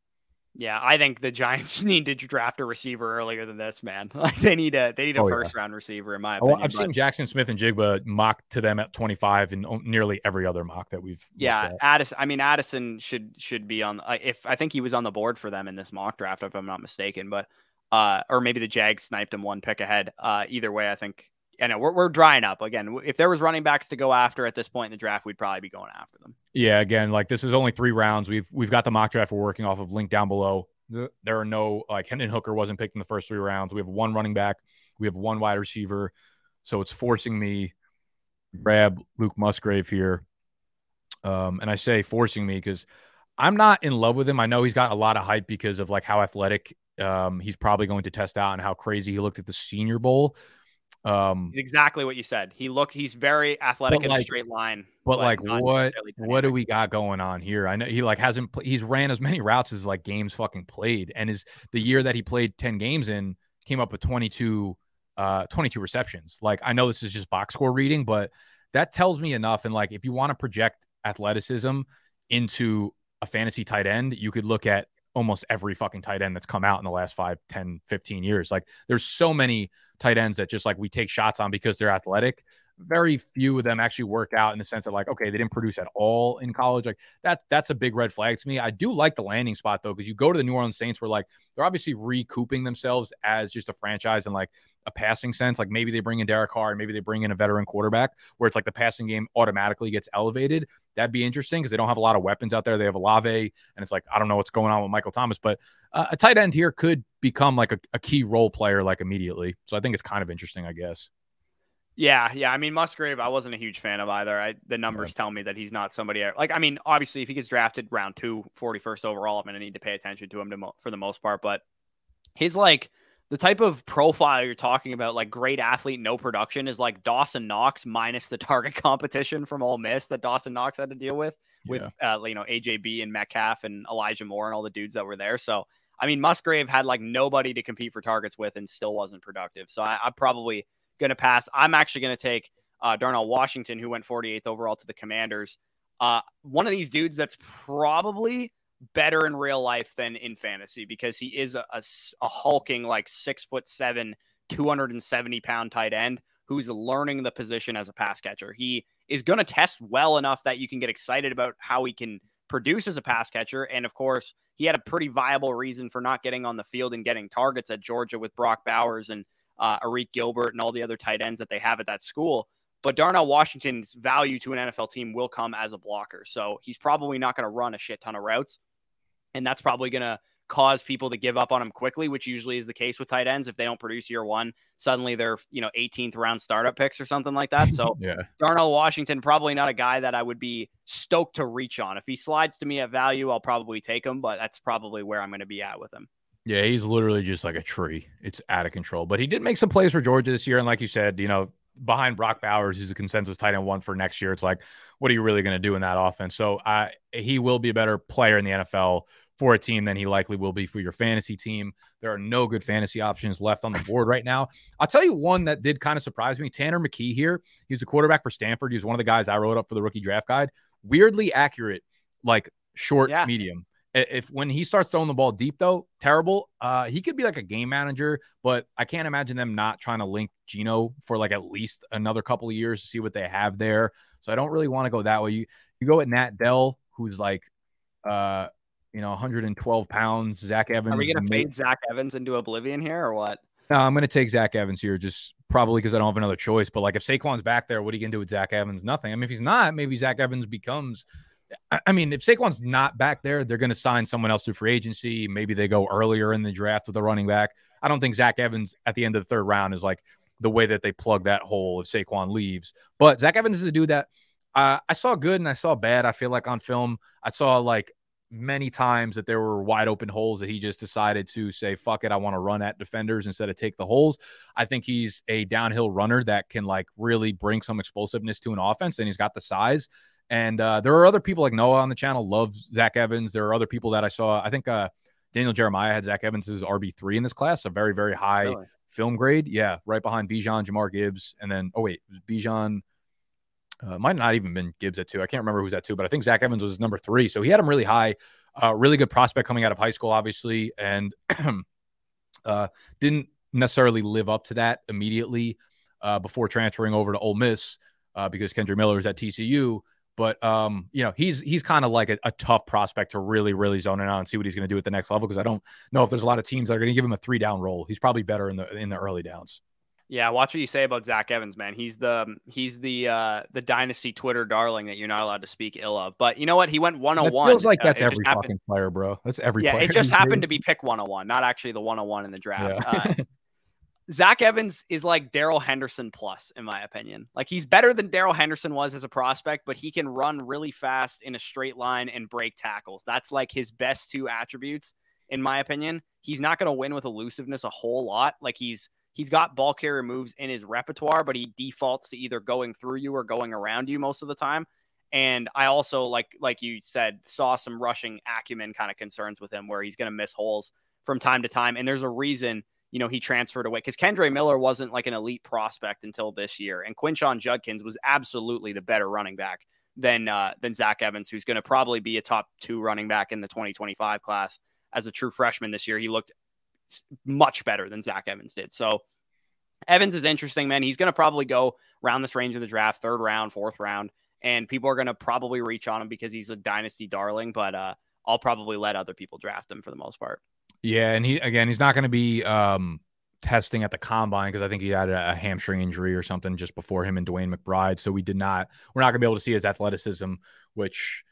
Yeah, I think the Giants [LAUGHS] need to draft a receiver earlier than this, man. [LAUGHS] Like they need a they need a oh, first yeah. round receiver in my opinion. Oh, I've but... seen Jackson Smith-Njigba mocked to them at 25 in nearly every other mock that we've Yeah, Addison I mean Addison should should be on if I think he was on the board for them in this mock draft if I'm not mistaken, but uh or maybe the Jags sniped him one pick ahead. Uh either way, I think I know we're, we're drying up again. If there was running backs to go after at this point in the draft, we'd probably be going after them. Yeah, again, like this is only three rounds. We've we've got the mock draft we're working off of. Link down below. There are no like Hendon Hooker wasn't picked in the first three rounds. We have one running back. We have one wide receiver. So it's forcing me grab Luke Musgrave here. Um, and I say forcing me because I'm not in love with him. I know he's got a lot of hype because of like how athletic um, he's probably going to test out and how crazy he looked at the Senior Bowl. Um, he's exactly what you said. He look he's very athletic in like, a straight line. But, but like what what do we got going on here? I know he like hasn't he's ran as many routes as like games fucking played, and is the year that he played ten games in came up with 22 uh 22 receptions. Like I know this is just box score reading, but that tells me enough. And like if you want to project athleticism into a fantasy tight end, you could look at almost every fucking tight end that's come out in the last 5, 10, 15 years. Like there's so many tight ends that just like we take shots on because they're athletic. Very few of them actually work out in the sense of like, okay, they didn't produce at all in college. Like that, that's a big red flag to me. I do like the landing spot though, because you go to the New Orleans Saints where like they're obviously recouping themselves as just a franchise and like a passing sense. Like maybe they bring in Derek Carr, and maybe they bring in a veteran quarterback where it's like the passing game automatically gets elevated. That'd be interesting because they don't have a lot of weapons out there. They have Olave, and it's like I don't know what's going on with Michael Thomas, but uh, a tight end here could become like a, a key role player like immediately. So I think it's kind of interesting, I guess. Yeah, yeah. I mean, Musgrave, I wasn't a huge fan of either. I, the numbers yeah. tell me that he's not somebody like. I mean, obviously, if he gets drafted round two, 41st overall, I'm going to need to pay attention to him to mo- for the most part. But he's like the type of profile you're talking about, like great athlete, no production, is like Dawson Knox minus the target [LAUGHS] competition from Ole Miss that Dawson Knox had to deal with, with uh, you know AJB and Metcalf and Elijah Moore and all the dudes that were there. So I mean, Musgrave had like nobody to compete for targets with and still wasn't productive. So I, am probably gonna pass. I'm actually gonna take uh, Darnell Washington, who went 48th overall to the Commanders. Uh, one of these dudes that's probably better in real life than in fantasy because he is a, a, a hulking like six foot seven, 270 pound tight end who's learning the position as a pass catcher. He is going to test well enough that you can get excited about how he can produce as a pass catcher. And of course, he had a pretty viable reason for not getting on the field and getting targets at Georgia with Brock Bowers and uh, Arik Gilbert and all the other tight ends that they have at that school. But Darnell Washington's value to an NFL team will come as a blocker. So he's probably not going to run a shit ton of routes and that's probably going to cause people to give up on him quickly, which usually is the case with tight ends. If they don't produce year one, suddenly they're you know 18th round startup picks or something like that. So [LAUGHS] yeah. Darnell Washington probably not a guy that I would be stoked to reach on. If he slides to me at value, I'll probably take him, but that's probably where I'm going to be at with him. Yeah, he's literally just like a tree. It's out of control. But he did make some plays for Georgia this year, and like you said, you know, behind Brock Bowers, who's a consensus tight end one for next year, it's like, what are you really going to do in that offense? So I, he will be a better player in the NFL for a team than he likely will be for your fantasy team. There are no good fantasy options left on the board right now. I'll tell you one that did kind of surprise me. Tanner McKee here. He was a quarterback for Stanford. He was one of the guys I wrote up for the rookie draft guide. Weirdly accurate, like short, yeah. medium. If when he starts throwing the ball deep though, terrible. Uh, he could be like a game manager, but I can't imagine them not trying to link Geno for like at least another couple of years to see what they have there. So I don't really want to go that way. You you go at Nat Dell, who's like uh you know, 112 pounds. Zach Evans. Are we to fade Zach Evans into oblivion here or what? No, I'm to take Zach Evans here, just probably because I don't have another choice. But like, if Saquon's back there, what are you to do with Zach Evans? Nothing. I mean, if he's not, maybe Zach Evans becomes I mean, if Saquon's not back there, they're going to sign someone else through free agency. Maybe they go earlier in the draft with a running back. I don't think Zach Evans at the end of the third round is like the way that they plug that hole if Saquon leaves. But Zach Evans is a dude that uh, I saw good and I saw bad. I feel like on film, I saw like many times that there were wide open holes that he just decided to say, fuck it, I want to run at defenders instead of take the holes. I think he's a downhill runner that can like really bring some explosiveness to an offense and he's got the size. And uh, there are other people like Noah on the channel, love Zach Evans. There are other people that I saw. I think uh, Daniel Jeremiah had Zach Evans as RB3 in this class, a very, very high really? film grade. Yeah, right behind Bijan, Jahmyr Gibbs. And then, oh, wait, Bijan uh, might not even been Gibbs at two. I can't remember who's at two, but I think Zach Evans was number three. So he had him really high. Uh, really good prospect coming out of high school, obviously, and [CLEARS THROAT] uh, didn't necessarily live up to that immediately uh, before transferring over to Ole Miss uh, because Kendre Miller is at TCU. But um, you know, he's he's kind of like a, a, tough prospect to really, really zone in on and see what he's going to do at the next level because I don't know if there's a lot of teams that are going to give him a three down role. He's probably better in the in the early downs. Yeah, watch what you say about Zach Evans, man. He's the he's the uh the dynasty Twitter darling that you're not allowed to speak ill of. But you know what? He went 101. It feels like uh, that's uh, every fucking happened... player, bro. That's every yeah, player. it just [LAUGHS] happened to be pick 101, not actually the 101 in the draft. Yeah. uh, Zach Evans is like Darrell Henderson plus, in my opinion. Like he's better than Darrell Henderson was as a prospect, but he can run really fast in a straight line and break tackles. That's like his best two attributes, in my opinion. He's not going to win with elusiveness a whole lot. Like he's he's got ball carrier moves in his repertoire, but he defaults to either going through you or going around you most of the time. And I also like like you said, saw some rushing acumen kind of concerns with him where he's going to miss holes from time to time. And there's a reason, you know, he transferred away because Kendre Miller wasn't like an elite prospect until this year, and Quinshon Judkins was absolutely the better running back than uh, than Zach Evans, who's going to probably be a top two running back in the 2025 class as a true freshman this year. He looked much better than Zach Evans did. So Evans is interesting, man. He's going to probably go around this range of the draft, third round, fourth round, and people are going to probably reach on him because he's a dynasty darling. But uh, I'll probably let other people draft him for the most part. Yeah, and he again, he's not going to be um, testing at the combine because I think he had a, a, hamstring injury or something just before him and DeWayne McBride. So we did not, we're not going to be able to see his athleticism, which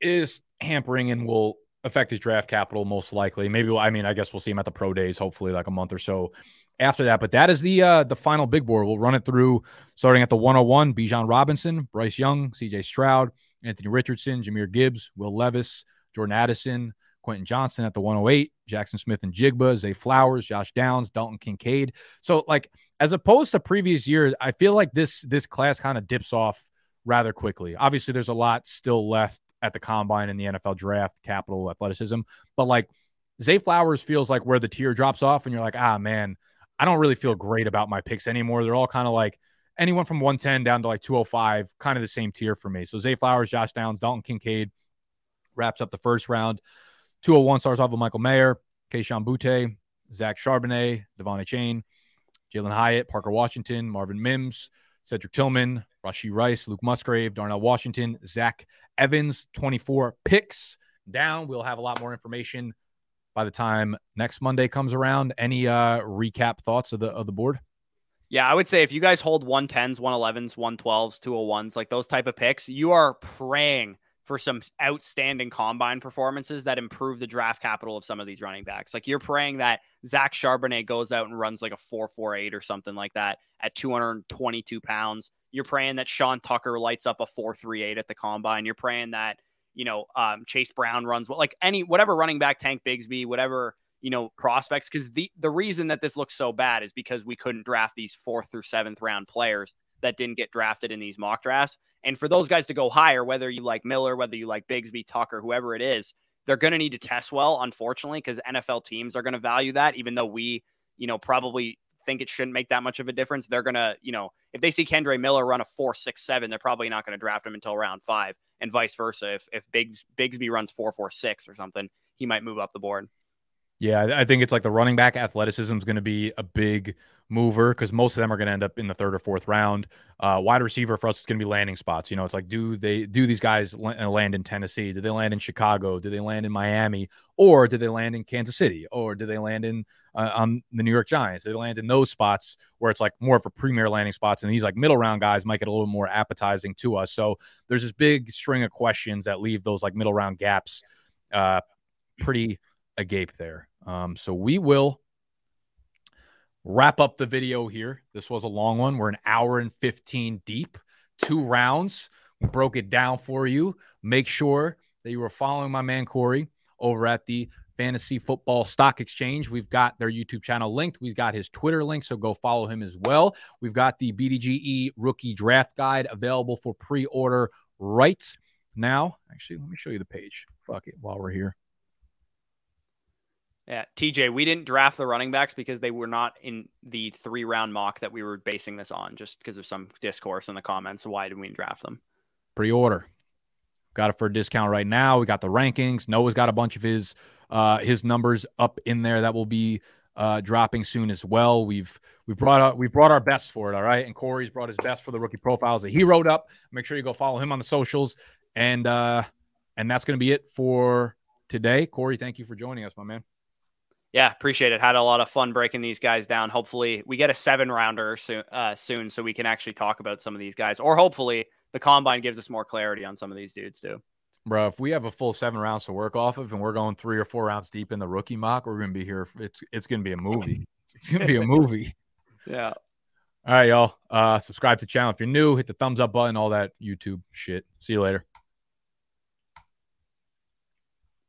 is hampering and will affect his draft capital most likely. Maybe I mean I guess we'll see him at the pro days hopefully like a month or so after that. But that is the uh the final big board. We'll run it through starting at the 101, Bijan Robinson, Bryce Young, CJ Stroud, Anthony Richardson, Jahmyr Gibbs, Will Levis, Jordan Addison, Quentin Johnston at the 108, Jackson Smith-Njigba, Zay Flowers, Josh Downs, Dalton Kincaid. So like as opposed to previous years, I feel like this this class kind of dips off rather quickly. Obviously, there's a lot still left at the combine and the NFL draft, capital, athleticism. But like Zay Flowers feels like where the tier drops off, and you're like, ah, man, I don't really feel great about my picks anymore. They're all kind of like anyone from 110 down to like 205, kind of the same tier for me. So Zay Flowers, Josh Downs, Dalton Kincaid wraps up the first round. 201 starts off with Michael Mayer, Kayshon Boutte, Zach Charbonnet, De'Von Achane, Jalin Hyatt, Parker Washington, Marvin Mims, Cedric Tillman, Rashee Rice, Luke Musgrave, Darnell Washington, Zach Evans, 24 picks down. We'll have a lot more information by the time next Monday comes around. Any uh, recap thoughts of the of the board? Yeah, I would say if you guys hold 110s, 111s, 112s, 201s, like those type of picks, you are praying for some outstanding combine performances that improve the draft capital of some of these running backs. Like you're praying that Zach Charbonnet goes out and runs like a 448 or something like that at 222 pounds. You're praying that Sean Tucker lights up a 438 at the combine. You're praying that, you know, um, Chase Brown runs like any whatever running back, Tank Bigsby, whatever, you know, prospects. Cause the, the reason that this looks so bad is because we couldn't draft these fourth through seventh round players that didn't get drafted in these mock drafts. And for those guys to go higher, whether you like Miller, whether you like Bigsby, Tucker, whoever it is, they're going to need to test well, unfortunately, because NFL teams are going to value that, even though we, you know, probably think it shouldn't make that much of a difference. They're gonna, you know, if they see Kendre Miller run a four six seven, they're probably not going to draft him until round five, and vice versa. If if Biggs Bigsby runs four four six or something, he might move up the board. Yeah, I think it's like the running back athleticism is going to be a big mover because most of them are going to end up in the third or fourth round. Uh, wide receiver for us is going to be landing spots. You know, it's like do they do these guys uh, land in Tennessee? Do they land in Chicago? Do they land in Miami? Or do they land in Kansas City? Or do they land in uh, on the New York Giants. They land in those spots where it's like more of a premier landing spots, and these like middle round guys might get a little more appetizing to us. So there's this big string of questions that leave those like middle round gaps uh, pretty agape there. Um, so we will wrap up the video here. This was a long one. We're an hour and 15 deep, two rounds. We broke it down for you. Make sure that you are following my man Corey over at the Fantasy Football Stock Exchange. We've got their YouTube channel linked. We've got his Twitter link, so go follow him as well. We've got the BDGE Rookie Draft Guide available for pre order right now. Actually, let me show you the page. Fuck it while we're here. Yeah, TJ, we didn't draft the running backs because they were not in the three round mock that we were basing this on, just because of some discourse in the comments. Why did we draft them? Pre order. Got it for a discount right now. We got the rankings. Noah's got a bunch of his uh, his numbers up in there that will be uh, dropping soon as well. We've we've brought we've brought our best for it, all right. And Corey's brought his best for the rookie profiles that he wrote up. Make sure you go follow him on the socials, and uh, and that's going to be it for today. Corey, thank you for joining us, my man. Yeah, appreciate it. Had a lot of fun breaking these guys down. Hopefully, we get a seven rounder soon, uh, soon, so we can actually talk about some of these guys, or hopefully, the combine gives us more clarity on some of these dudes too. Bro, if we have a full seven rounds to work off of, and we're going three or four rounds deep in the rookie mock, we're going to be here. It's it's going to be a movie. [LAUGHS] It's going to be a movie. [LAUGHS] yeah. All right, y'all. Uh, subscribe to the channel if you're new. Hit the thumbs up button. All that YouTube shit. See you later.